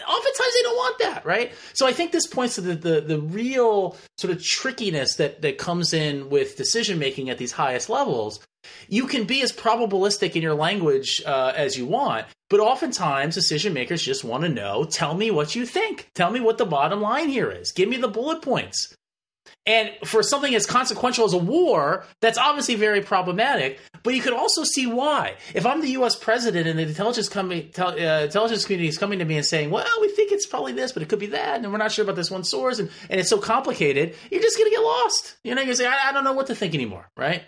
oftentimes they don't want that, right? So I think this points to the, the, the real sort of trickiness that, that comes in with decision making at these highest levels. You can be as probabilistic in your language uh, as you want, but oftentimes decision makers just want to know tell me what you think. Tell me what the bottom line here is. Give me the bullet points. And for something as consequential as a war, that's obviously very problematic. But you could also see why. If I'm the U.S. president and the intelligence, uh, intelligence community is coming to me and saying, "Well, we think it's probably this, but it could be that, and we're not sure about this one source," and, and it's so complicated, you're just going to get lost. You know, you're saying, I, "I don't know what to think anymore," right?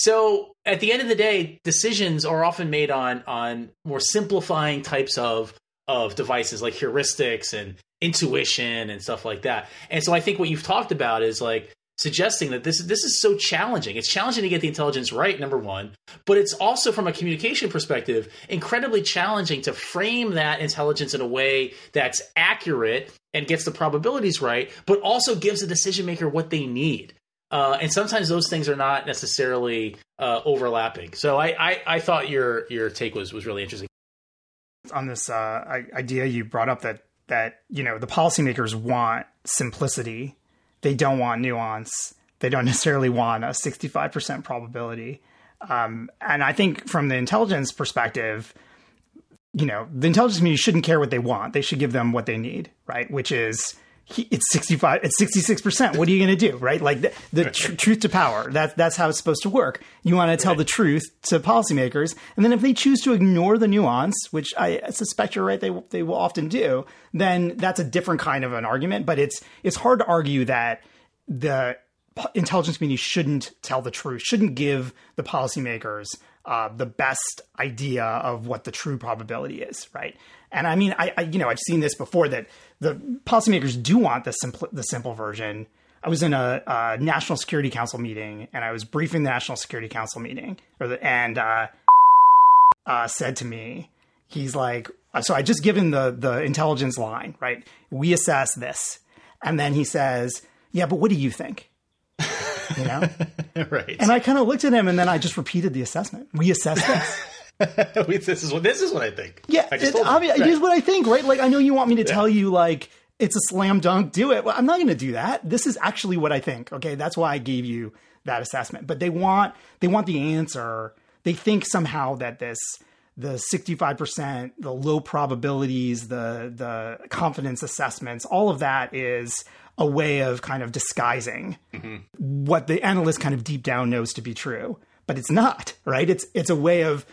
So at the end of the day, decisions are often made on on more simplifying types of of devices like heuristics and intuition and stuff like that. And so I think what you've talked about is like suggesting that this this is so challenging. It's challenging to get the intelligence right, number one, but it's also from a communication perspective incredibly challenging to frame that intelligence in a way that's accurate and gets the probabilities right, but also gives the decision maker what they need. Uh, and sometimes those things are not necessarily uh, overlapping. So I, I, I, thought your your take was was really interesting on this uh, idea you brought up that that you know the policymakers want simplicity, they don't want nuance, they don't necessarily want a sixty five percent probability. Um, and I think from the intelligence perspective, you know, the intelligence community shouldn't care what they want; they should give them what they need, right? Which is he, it's 65 it's 66% what are you going to do right? Like the, the tr- truth to power that, that's how it's supposed to work. You want to tell right. the truth to policymakers and then if they choose to ignore the nuance which i suspect you're right they, they will often do then that's a different kind of an argument but it's it's hard to argue that the intelligence community shouldn't tell the truth shouldn't give the policymakers uh, the best idea of what the true probability is right and I mean, I, I, you know I've seen this before that the policymakers do want the simple the simple version. I was in a, a, National Security Council meeting and I was briefing the National Security Council meeting, the, and uh, uh, said to me, he's like, so I just given the the intelligence line, right? We assess this, and then he says, yeah, but what do you think? You know, right? And I kind of looked at him, and then I just repeated the assessment. We assess this. this is what this is what I think. Yeah, I just it, mean, right. here's what I think. Right? Like I know you want me to yeah. tell you like it's a slam dunk, do it. Well, I'm not going to do that. This is actually what I think. Okay, that's why I gave you that assessment. But they want they want the answer. They think somehow that this the 65%, the low probabilities, the the confidence assessments, all of that is a way of kind of disguising mm-hmm. what the analyst kind of deep down knows to be true but it's not right it's it's a way of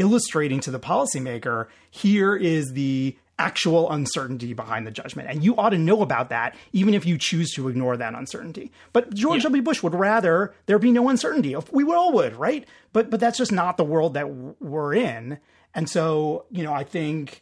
illustrating to the policymaker here is the actual uncertainty behind the judgment. And you ought to know about that, even if you choose to ignore that uncertainty. But George yeah. W. Bush would rather there be no uncertainty. We all would, right? But but that's just not the world that we're in. And so, you know, I think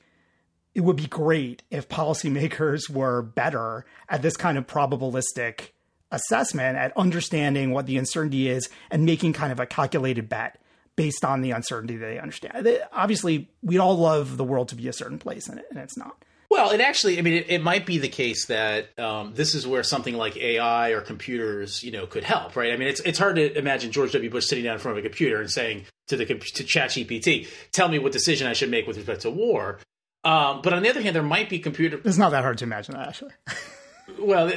it would be great if policymakers were better at this kind of probabilistic assessment, at understanding what the uncertainty is and making kind of a calculated bet based on the uncertainty they understand. They, obviously, we all love the world to be a certain place, and, it, and it's not. Well, it actually, I mean, it, it might be the case that um, this is where something like AI or computers, you know, could help, right? I mean, it's it's hard to imagine George W. Bush sitting down in front of a computer and saying to the to ChatGPT, "Tell me what decision I should make with respect to war." Um, but on the other hand, there might be computer. It's not that hard to imagine that, actually. Well,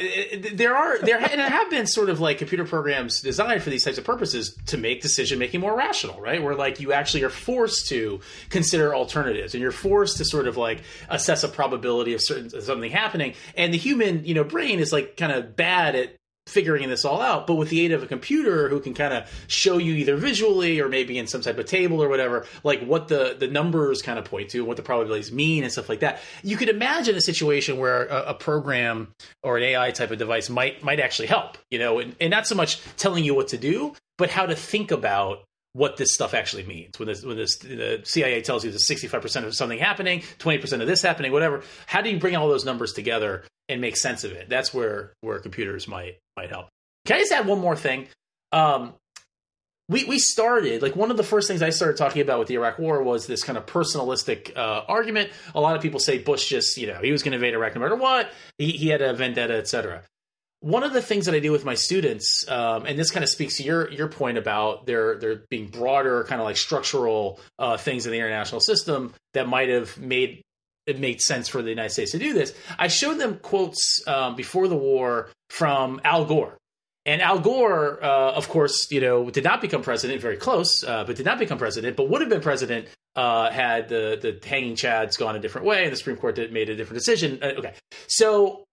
there are there and there have been sort of like computer programs designed for these types of purposes to make decision making more rational, right? Where like you actually are forced to consider alternatives and you're forced to sort of like assess a probability of certain something happening. And the human, you know, brain is like kind of bad at figuring this all out. But with the aid of a computer who can kind of show you either visually or maybe in some type of table or whatever, like what the, the numbers kind of point to what the probabilities mean and stuff like that, you could imagine a situation where a, a program or an AI type of device might might actually help, you know, and, and not so much telling you what to do, but how to think about what this stuff actually means. When, this, when this, the CIA tells you there's 65% of something happening, 20% of this happening, whatever, how do you bring all those numbers together and make sense of it? That's where, where computers might, might help. Can I just add one more thing? Um, we, we started, like, one of the first things I started talking about with the Iraq War was this kind of personalistic uh, argument. A lot of people say Bush just, you know, he was going to invade Iraq no matter what. He, he had a vendetta, etc one of the things that I do with my students, um, and this kind of speaks to your your point about there there being broader kind of like structural uh, things in the international system that might have made it made sense for the United States to do this. I showed them quotes um, before the war from Al Gore. And Al Gore, uh, of course, you know, did not become president. Very close, uh, but did not become president. But would have been president uh, had the the hanging chads gone a different way, and the Supreme Court made a different decision. Uh, okay, so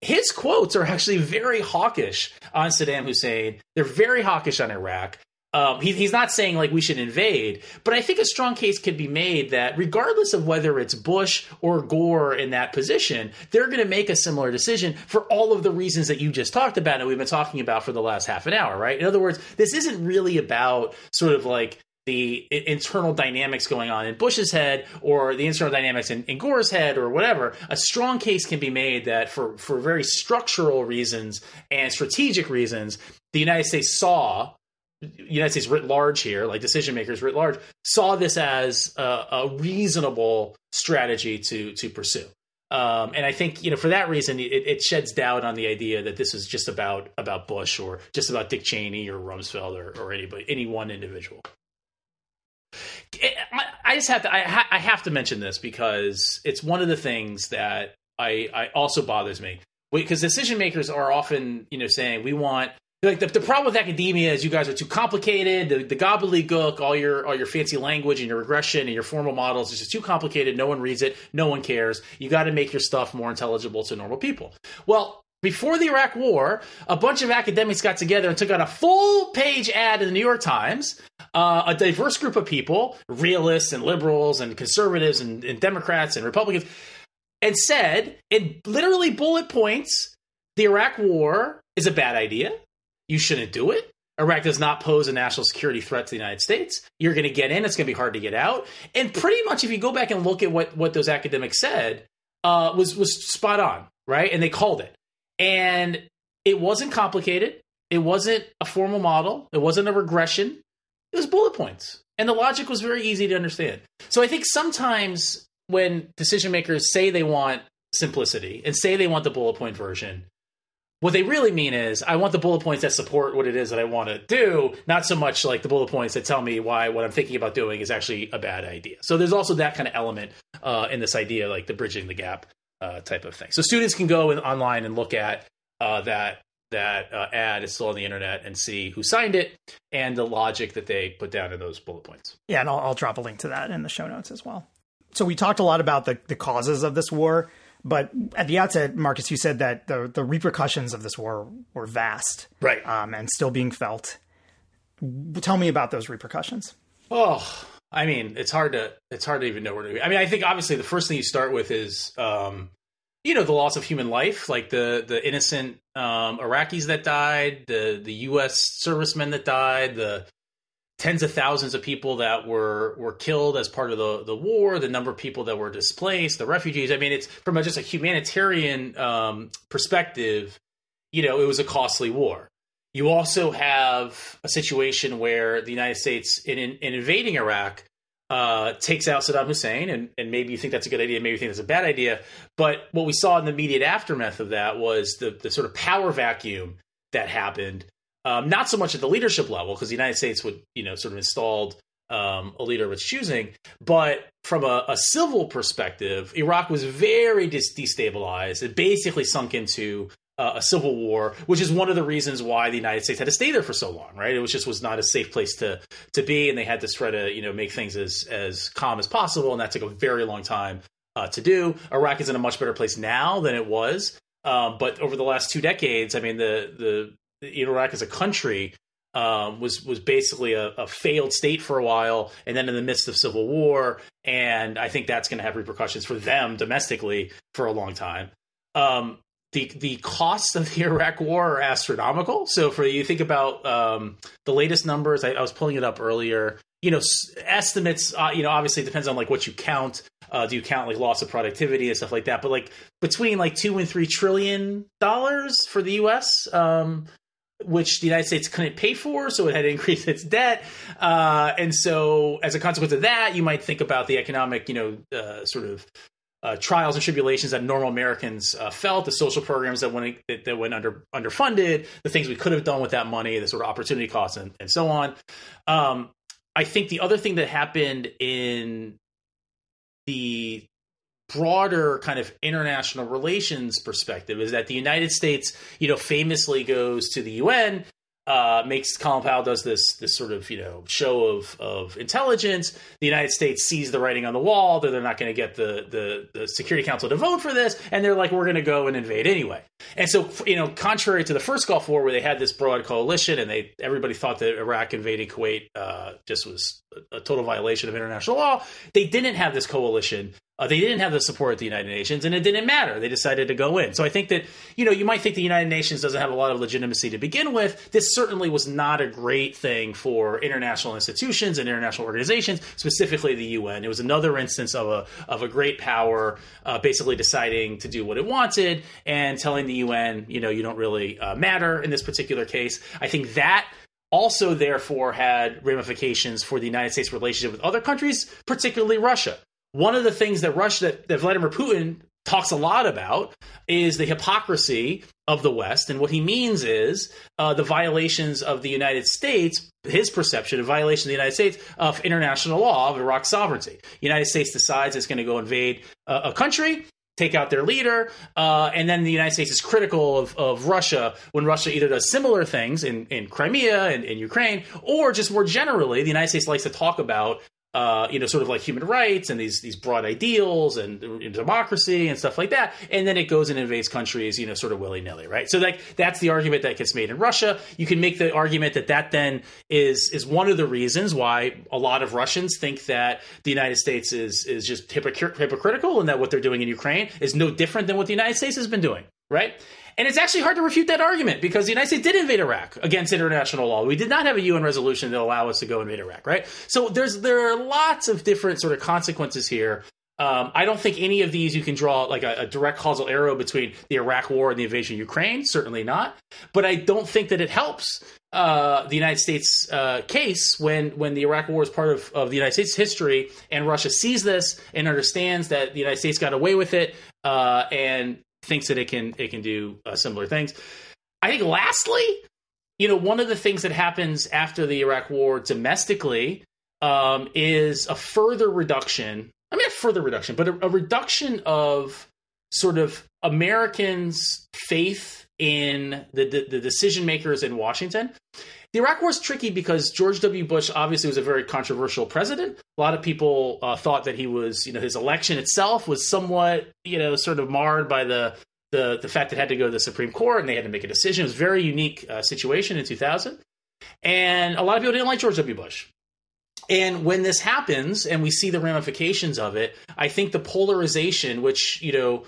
his quotes are actually very hawkish on Saddam Hussein. They're very hawkish on Iraq. Um, he, he's not saying like we should invade, but I think a strong case could be made that regardless of whether it's Bush or Gore in that position, they're going to make a similar decision for all of the reasons that you just talked about and we've been talking about for the last half an hour, right? In other words, this isn't really about sort of like the internal dynamics going on in Bush's head or the internal dynamics in, in, Gore's head or whatever, a strong case can be made that for, for very structural reasons and strategic reasons, the United States saw United States writ large here, like decision makers writ large, saw this as a, a reasonable strategy to to pursue. Um, and I think you know for that reason, it, it, sheds doubt on the idea that this is just about about Bush or just about Dick Cheney or Rumsfeld or, or anybody, any one individual. I just have to. I, ha- I have to mention this because it's one of the things that I, I also bothers me because decision makers are often, you know, saying we want like the, the problem with academia is you guys are too complicated. The, the gobbledygook, all your all your fancy language and your regression and your formal models is just too complicated. No one reads it. No one cares. You got to make your stuff more intelligible to normal people. Well, before the Iraq War, a bunch of academics got together and took out a full page ad in the New York Times. Uh, a diverse group of people, realists and liberals and conservatives and, and Democrats and Republicans, and said in literally bullet points the Iraq War is a bad idea. You shouldn't do it. Iraq does not pose a national security threat to the United States. You're going to get in, it's going to be hard to get out. And pretty much, if you go back and look at what, what those academics said, uh, was was spot on, right? And they called it. And it wasn't complicated. It wasn't a formal model. It wasn't a regression. It was bullet points. And the logic was very easy to understand. So I think sometimes when decision makers say they want simplicity and say they want the bullet point version, what they really mean is I want the bullet points that support what it is that I want to do, not so much like the bullet points that tell me why what I'm thinking about doing is actually a bad idea. So there's also that kind of element uh, in this idea, like the bridging the gap uh, type of thing. So students can go in, online and look at uh, that that uh, ad is still on the internet and see who signed it and the logic that they put down in those bullet points. Yeah, and I'll, I'll drop a link to that in the show notes as well. So we talked a lot about the, the causes of this war, but at the outset, Marcus, you said that the the repercussions of this war were vast, right, um, and still being felt. Tell me about those repercussions. Oh, I mean, it's hard to it's hard to even know where to. Be. I mean, I think obviously the first thing you start with is, um, you know, the loss of human life, like the the innocent um, Iraqis that died, the the U.S. servicemen that died, the tens of thousands of people that were were killed as part of the the war, the number of people that were displaced, the refugees. I mean, it's from a, just a humanitarian um, perspective. You know, it was a costly war. You also have a situation where the United States, in, in invading Iraq, uh, takes out Saddam Hussein, and, and maybe you think that's a good idea, maybe you think that's a bad idea. But what we saw in the immediate aftermath of that was the, the sort of power vacuum that happened. Um, not so much at the leadership level, because the United States would, you know, sort of installed um, a leader of its choosing, but from a, a civil perspective, Iraq was very dis- destabilized. It basically sunk into uh, a civil war, which is one of the reasons why the United States had to stay there for so long, right? It was just was not a safe place to to be, and they had to try to you know make things as as calm as possible, and that took a very long time uh, to do. Iraq is in a much better place now than it was, um, but over the last two decades, I mean, the the, the Iraq as a country um, was was basically a, a, failed state for a while, and then in the midst of civil war, and I think that's going to have repercussions for them domestically for a long time. Um, the the costs of the Iraq War are astronomical. So for you think about um, the latest numbers, I, I, was pulling it up earlier. You know, s- estimates. Uh, you know, obviously it depends on like what you count. Uh, do you count like loss of productivity and stuff like that? But like between like two and three trillion dollars for the U.S. Um, which the United States couldn't pay for, so it had to increase its debt. Uh, and so, as a consequence of that, you might think about the economic, you know, uh, sort of uh, trials and tribulations that normal Americans uh, felt, the social programs that went that, that, went under underfunded, the things we could have done with that money, the sort of opportunity costs, and, and so on. Um, I think the other thing that happened in the broader kind of international relations perspective is that the United States, you know, famously goes to the UN uh, makes Colin Powell does this this sort of you know show of of intelligence. The United States sees the writing on the wall that they're not going to get the, the the Security Council to vote for this, and they're like, we're going to go and invade anyway. And so you know, contrary to the first Gulf War where they had this broad coalition and they everybody thought that Iraq invading Kuwait uh, just was a, a total violation of international law, they didn't have this coalition uh, they didn't have the support of the United Nations, and it didn't matter. They decided to go in. So I think that you know you might think the United Nations doesn't have a lot of legitimacy to begin with. This certainly was not a great thing for international institutions and international organizations, specifically the UN. It was another instance of a of a great power uh, basically deciding to do what it wanted and telling the UN, you know, you don't really uh, matter in this particular case. I think that also therefore had ramifications for the United States relationship with other countries, particularly Russia one of the things that Russia that, that Vladimir Putin talks a lot about is the hypocrisy of the West. And what he means is uh, the violations of the United States, his perception of violation of the United States of international law of Iraq's sovereignty. United States decides it's going to go invade uh, a country. take out their leader, uh, and then the United States is critical of, of Russia when Russia either does similar things in, in Crimea and in Ukraine, or just more generally, the United States likes to talk about uh, you know, sort of like human rights and these these broad ideals and, democracy and stuff like that, and then it goes and invades countries, you know, sort of willy nilly, right? So like that's the argument that gets made in Russia. You can make the argument that that then is is one of the reasons why a lot of Russians think that the United States is is just hypocr- hypocritical and that what they're doing in Ukraine is no different than what the United States has been doing, right? And it's actually hard to refute that argument because the United States did invade Iraq against international law. We did not have a UN resolution that allow us to go invade Iraq, right? So there's there are lots of different sort of consequences here. Um, I don't think any of these you can draw like a, a, direct causal arrow between the Iraq War and the invasion of Ukraine. Certainly not. But I don't think that it helps uh, the United States uh, case when when the Iraq War is part of, of the United States history and Russia sees this and understands that the United States got away with it uh, and thinks that it can it can do uh, similar things. I think lastly, you know, one of the things that happens after the Iraq War domestically um, is a further reduction. I mean, a further reduction, but a, a reduction of sort of Americans' faith in the, the, the decision makers in Washington. The Iraq War is tricky because George W. Bush obviously was a very controversial president. A lot of people uh, thought that he was, you know, his election itself was somewhat, you know, sort of marred by the the the fact that it had to go to the Supreme Court and they had to make a decision. It was a very unique uh, situation in 2000, and a lot of people didn't like George W. Bush. And when this happens, and we see the ramifications of it, I think the polarization, which you know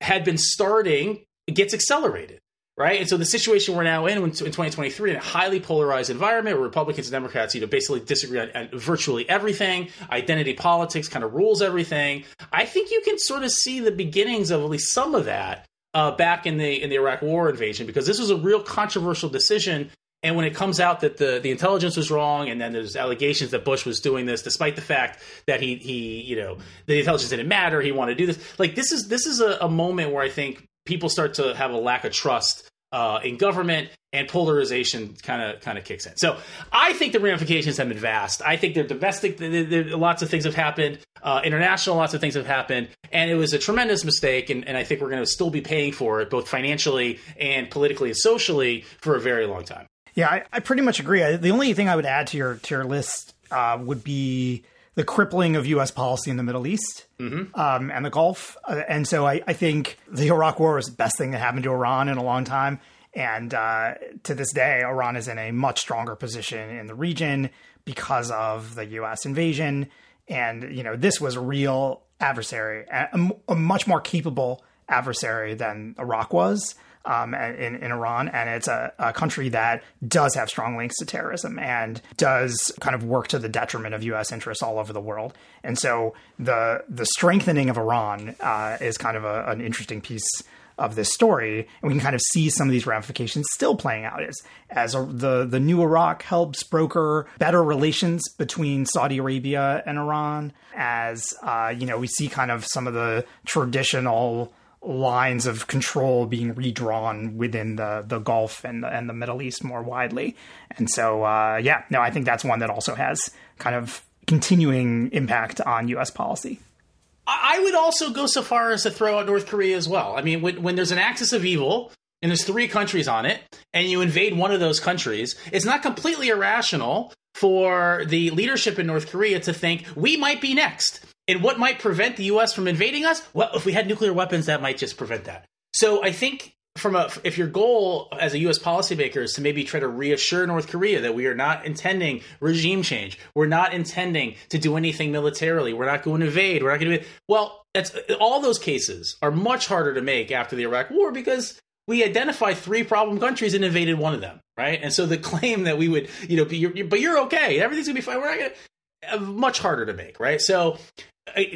had been starting, gets accelerated right? And so the situation we're now in in 2023 in a highly polarized environment where Republicans and Democrats, you know, basically disagree on, on virtually everything. Identity politics kind of rules everything. I think you can sort of see the beginnings of at least some of that uh, back in the in the Iraq War invasion because this was a real controversial decision. And when it comes out that the, the intelligence was wrong, and then there's allegations that Bush was doing this, despite the fact that he he you know the intelligence didn't matter, he wanted to do this. Like this is this is a, a moment where I think people start to have a lack of trust uh, in government and polarization kind of kind of kicks in. So I think the ramifications have been vast. I think they're domestic. They're, they're, lots of things have happened. Uh, international, lots of things have happened, and it was a tremendous mistake. And, and I think we're going to still be paying for it, both financially and politically and socially, for a very long time. Yeah, I, I pretty much agree. I, the only thing I would add to your to your list uh, would be the crippling of U.S. policy in the Middle East mm-hmm. um, and the Gulf. Uh, and so I, I, think the Iraq War was the best thing that happened to Iran in a long time. And uh, to this day, Iran is in a much stronger position in the region because of the U.S. invasion. And, you know, this was a real adversary, a, a much more capable adversary than Iraq was um, in, in Iran, and it's a, a, country that does have strong links to terrorism and does kind of work to the detriment of U.S. interests all over the world. And so the the strengthening of Iran uh, is kind of a, an interesting piece of this story, and we can kind of see some of these ramifications still playing out as as a, the the new Iraq helps broker better relations between Saudi Arabia and Iran. As uh, you know, we see kind of some of the traditional lines of control being redrawn within the the Gulf and the, and the Middle East more widely. And so, uh, yeah, no, I think that's one that also has kind of continuing impact on U.S. policy. I would also go so far as to throw out North Korea as well. I mean, when, when there's an axis of evil and there's three countries on it, and you invade one of those countries, it's not completely irrational for the leadership in North Korea to think we might be next and what might prevent the U.S. from invading us? Well, if we had nuclear weapons, that might just prevent that. So I think from a if your goal as a U.S. policymaker is to maybe try to reassure North Korea that we are not intending regime change, we're not intending to do anything militarily, we're not going to invade, we're not going to. Well, that's all those cases are much harder to make after the Iraq War because we identified three problem countries and invaded one of them, right? And so the claim that we would, you know, but you're, but you're okay, everything's gonna be fine. We're not gonna. Uh, much harder to make, right? So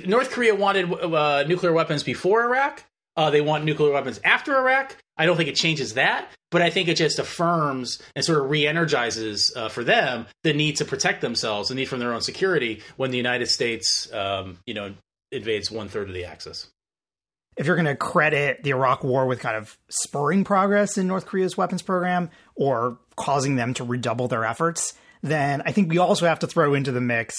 North Korea wanted uh, nuclear weapons before Iraq. Uh, they want nuclear weapons after Iraq. I don't think it changes that, but I think it just affirms and sort of re-energizes uh, for them the need to protect themselves, the need for their own security when the United States, um, you know, invades one third of the axis. If you're going to credit the Iraq War with kind of spurring progress in North Korea's weapons program or causing them to redouble their efforts, then I think we also have to throw into the mix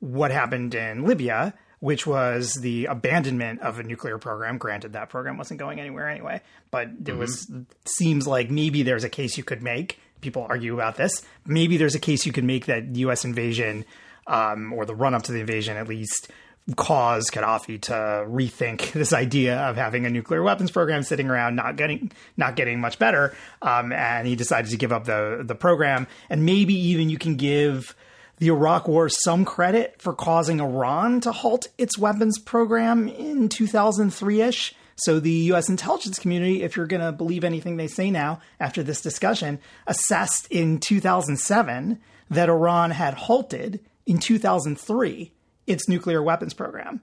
what happened in Libya, which was the abandonment of a nuclear program. Granted, that program wasn't going anywhere anyway, but it mm-hmm. was seems like maybe there's a case you could make. People argue about this. Maybe there's a case you could make that U.S. invasion, um, or the run up to the invasion at least, caused Gaddafi to rethink this idea of having a nuclear weapons program sitting around not getting not getting much better, um, and he decided to give up the the program. And maybe even you can give the Iraq War some credit for causing Iran to halt its weapons program in 2003 ish. So the U.S. intelligence community, if you're going to believe anything they say now after this discussion, assessed in 2007 that Iran had halted in 2003 its nuclear weapons program.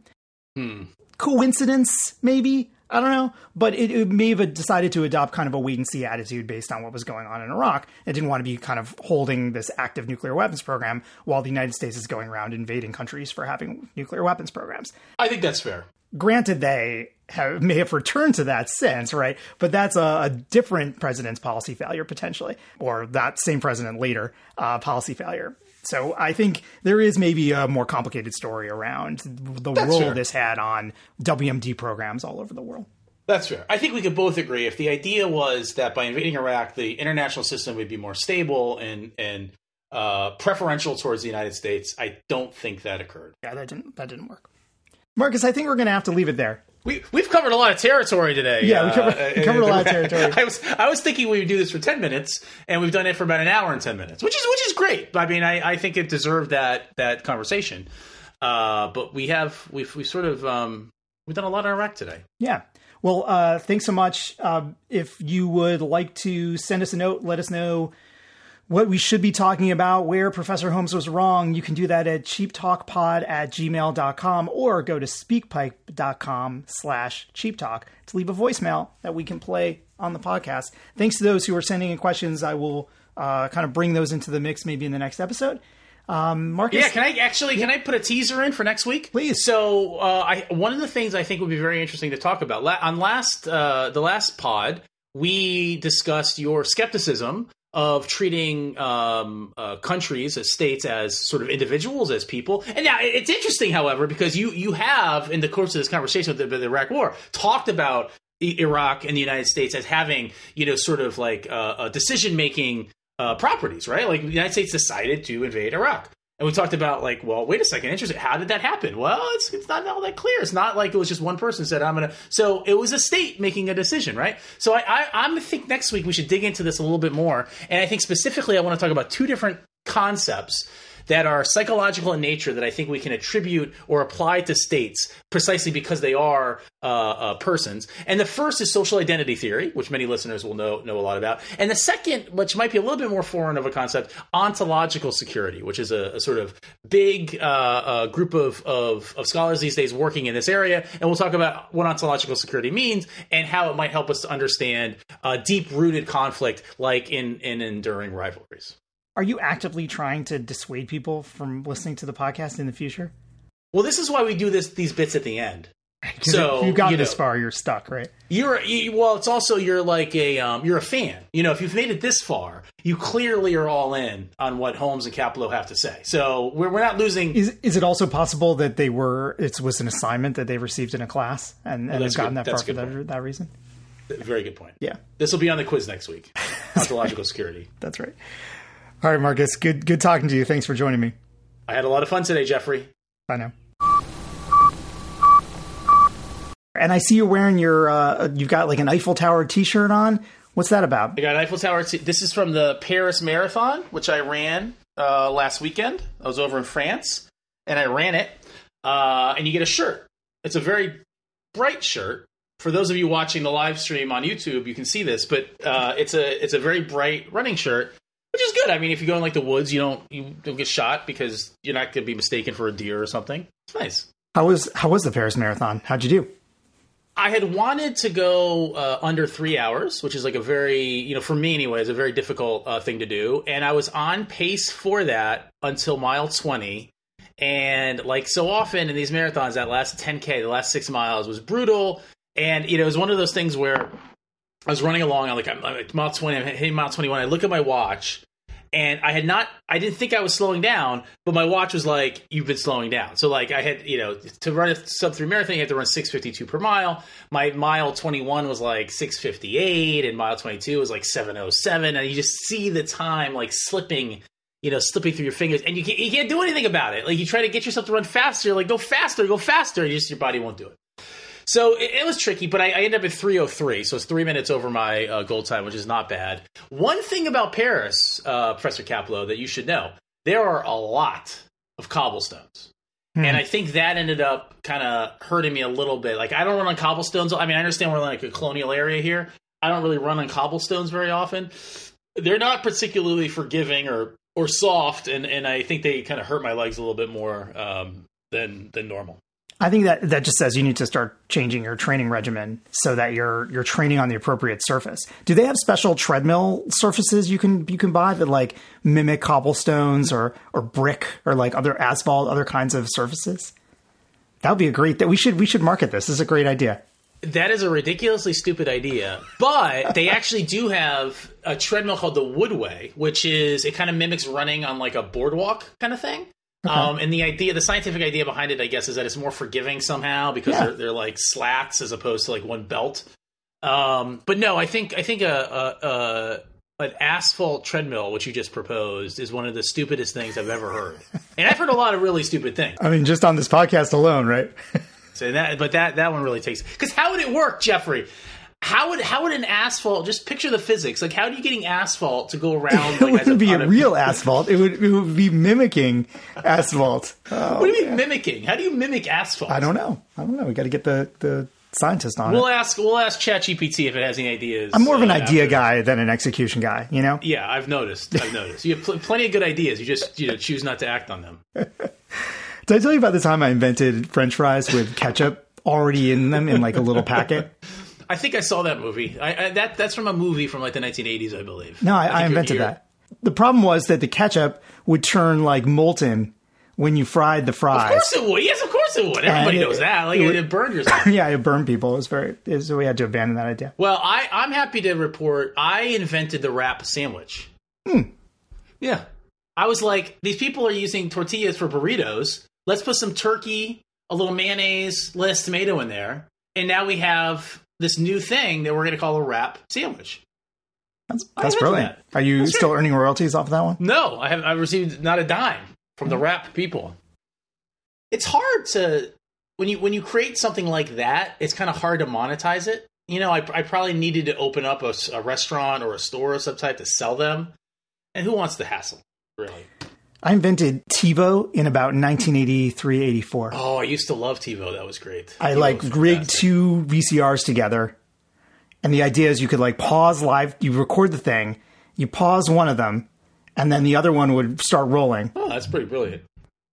Hmm. Coincidence, maybe? I don't know, but it, it, may have decided to adopt kind of a wait and see attitude based on what was going on in Iraq. It didn't want to be kind of holding this active nuclear weapons program while the United States is going around invading countries for having nuclear weapons programs. I think that's fair. Granted, they have, may have returned to that since, right? But that's a, a, different president's policy failure potentially, or that same president later uh, policy failure. So I think there is maybe a more complicated story around the That's role fair. this had on WMD programs all over the world. That's fair. I think we could both agree if the idea was that by invading Iraq, the international system would be more stable and and uh, preferential towards the United States. I don't think that occurred. Yeah, that didn't that didn't work. Marcus, I think we're going to have to leave it there. We we've covered a lot of territory today. Yeah, we covered, uh, covered a lot of territory. I was I was thinking we would do this for ten minutes, and we've done it for about an hour and ten minutes, which is which is great. I mean, I, I think it deserved that that conversation. Uh, but we have we've we sort of um, we've done a lot of Iraq today. Yeah. Well, uh, thanks so much. Uh, if you would like to send us a note, let us know what we should be talking about, where Professor Holmes was wrong, you can do that at cheaptalkpod at gmail.com or go to speakpipe.com slash cheaptalk to leave a voicemail that we can play on the podcast. Thanks to those who are sending in questions. I will uh, kind of bring those into the mix maybe in the next episode. Um, Marcus, yeah, can I actually can I put a teaser in for next week? Please. So, uh, I, one of the things I think would be very interesting to talk about La- on last uh, the last pod, we discussed your skepticism of treating um, uh, countries as states as sort of individuals as people. And now it's interesting, however, because you you have in the course of this conversation with the, the Iraq War talked about Iraq and the United States as having you know sort of like uh, decision making uh, properties, right? Like the United States decided to invade Iraq. And we talked about like, well, wait a second, interesting. How did that happen? Well, it's it's not all that clear. It's not like it was just one person said I'm gonna. So it was a state making a decision, right? So I, I I'm think next week we should dig into this a little bit more, and I think specifically I want to talk about two different concepts that are psychological in nature that I think we can attribute or apply to states precisely because they are uh, uh, persons. And the first is social identity theory, which many listeners will know know a lot about. And the second, which might be a little bit more foreign of a concept, ontological security, which is a, a sort of big uh, uh group of, of, of scholars these days working in this area. And we'll talk about what ontological security means and how it might help us to understand a deep rooted conflict like in, in enduring rivalries are you actively trying to dissuade people from listening to the podcast in the future? Well, this is why we do this these bits at the end. So if you got you this know, far, you're stuck, right? You're you, well. It's also you're like a um, you're a fan. You know, if you've made it this far, you clearly are all in on what Holmes and Kaplow have to say. So we're we're not losing. Is is it also possible that they were it was an assignment that they received in a class and, and well, they've gotten good. that far for that, that reason? Very good point. Yeah, this will be on the quiz next week. Ontological security. That's right. All right, Marcus. Good good talking to you. Thanks for joining me. I had a lot of fun today, Jeffrey. Bye now. And I see you're wearing your uh, you've got like an Eiffel Tower T-shirt on. What's that about? I got an Eiffel Tower. T- this is from the Paris Marathon, which I ran uh, last weekend. I was over in France and I ran it. Uh, and you get a shirt. It's a very bright shirt. For those of you watching the live stream on YouTube, you can see this, but uh, it's a it's a very bright running shirt which is good. I mean, if you go in like the woods, you don't you don't get shot because you're not going to be mistaken for a deer or something. It's nice. How was how was the Paris Marathon? How'd you do? I had wanted to go uh, under three hours, which is like a very, you know, for me anyway, is a very difficult uh, thing to do. And I was on pace for that until mile 20. And like so often in these marathons, that last 10K, the last six miles was brutal. And, you know, it was one of those things where I was running along, I'm like, I'm, like mile 20, I'm hitting mile 21. I look at my watch and I had not, I didn't think I was slowing down, but my watch was like, "You've been slowing down." So like, I had, you know, to run a sub three marathon, you have to run six fifty two per mile. My mile twenty one was like six fifty eight, and mile twenty two was like seven oh seven, and you just see the time like slipping. You know, slipping through your fingers, and you can't, you can't do anything about it. Like you try to get yourself to run faster, like go faster, go faster, and just your body won't do it. So it, it, was tricky, but I, I, ended up at 303. So it's three minutes over my uh, goal time, which is not bad. One thing about Paris, uh, Professor Kaplow, that you should know there are a lot of cobblestones. Hmm. And I think that ended up kind of hurting me a little bit. Like, I don't run on cobblestones. I mean, I understand we're in like a colonial area here. I don't really run on cobblestones very often. They're not particularly forgiving or or soft, and, and I think they kind of hurt my legs a little bit more um, than than normal. I think that that just says you need to start changing your training regimen so that you're you're training on the appropriate surface. Do they have special treadmill surfaces you can you can buy that like mimic cobblestones or or brick or like other asphalt, other kinds of surfaces? That would be a great that we should we should market this. This is a great idea. That is a ridiculously stupid idea, but they actually do have a treadmill called the Woodway, which is it kind of mimics running on like a boardwalk kind of thing. Okay. Um, and the idea, the scientific idea behind it, I guess, is that it's more forgiving somehow because yeah. they're, they're like slats as opposed to like one belt. Um, but no, I think I think a, a, a, an asphalt treadmill, which you just proposed, is one of the stupidest things I've ever heard. And I've heard a lot of really stupid things. I mean, just on this podcast alone, right? so that, but that that one really takes because how would it work, Jeffrey? How would how would an asphalt? Just picture the physics. Like, how are you getting asphalt to go around? Like, it wouldn't be a real asphalt. It would, it would be mimicking asphalt. Oh, what do you mean mimicking? How do you mimic asphalt? I don't know. I don't know. We got to get the the scientist on we'll it. ask we'll ask ChatGPT if it has any ideas. I'm more of an uh, idea after. guy than an execution guy. You know? Yeah, I've noticed. I've noticed. You have pl- plenty of good ideas. You just you know choose not to act on them. Did I tell you about the time I invented French fries with ketchup already in them in like a little packet? I think I saw that movie. I, I, that that's from a movie from like the 1980s, I believe. No, I, I invented that. The problem was that the ketchup would turn like molten when you fried the fries. Of course it would. Yes, of course it would. Everybody it, knows that. Like it, would, it burned yourself. yeah, it burned people. It was very. It was, so we had to abandon that idea. Well, I I'm happy to report I invented the wrap sandwich. Hmm. Yeah, I was like, these people are using tortillas for burritos. Let's put some turkey, a little mayonnaise, less tomato in there, and now we have this new thing that we're going to call a wrap sandwich. That's, that's brilliant. That. Are you that's still right. earning royalties off of that one? No, I have. I received not a dime from the mm-hmm. wrap people. It's hard to when you when you create something like that. It's kind of hard to monetize it. You know, I, I probably needed to open up a, a restaurant or a store of some type to sell them, and who wants the hassle, really? I invented TiVo in about 1983, 84. Oh, I used to love TiVo. That was great. I like rigged two VCRs together. And the idea is you could like pause live, you record the thing, you pause one of them, and then the other one would start rolling. Oh, that's pretty brilliant.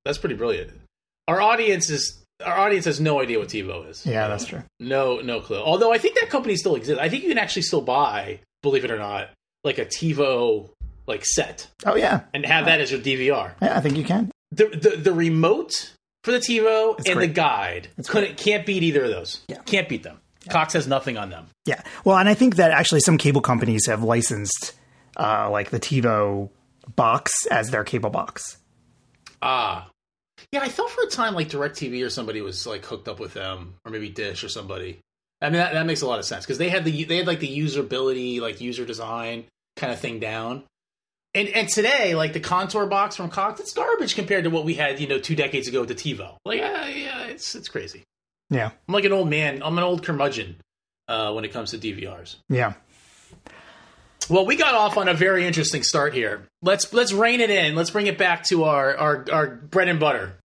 That's pretty brilliant. Our audience is our audience has no idea what TiVo is. Yeah, that's true. No, no clue. Although I think that company still exists. I think you can actually still buy, believe it or not, like a TiVo like set. Oh yeah, and have that as your DVR. Yeah, I think you can. The the, the remote for the TiVo it's and great. the guide couldn't can't beat either of those. Yeah. Can't beat them. Yeah. Cox has nothing on them. Yeah. Well, and I think that actually some cable companies have licensed uh, like the TiVo box as their cable box. Ah. Yeah, I thought for a time like DirecTV or somebody was like hooked up with them, or maybe Dish or somebody. I mean, that, that makes a lot of sense because they had the they had like the usability, like user design kind of thing down. And and today, like the contour box from Cox, it's garbage compared to what we had, you know, two decades ago with the TiVo. Like, uh, yeah, it's it's crazy. Yeah, I'm like an old man. I'm an old curmudgeon uh, when it comes to DVRs. Yeah. Well, we got off on a very interesting start here. Let's let's rein it in. Let's bring it back to our our, our bread and butter.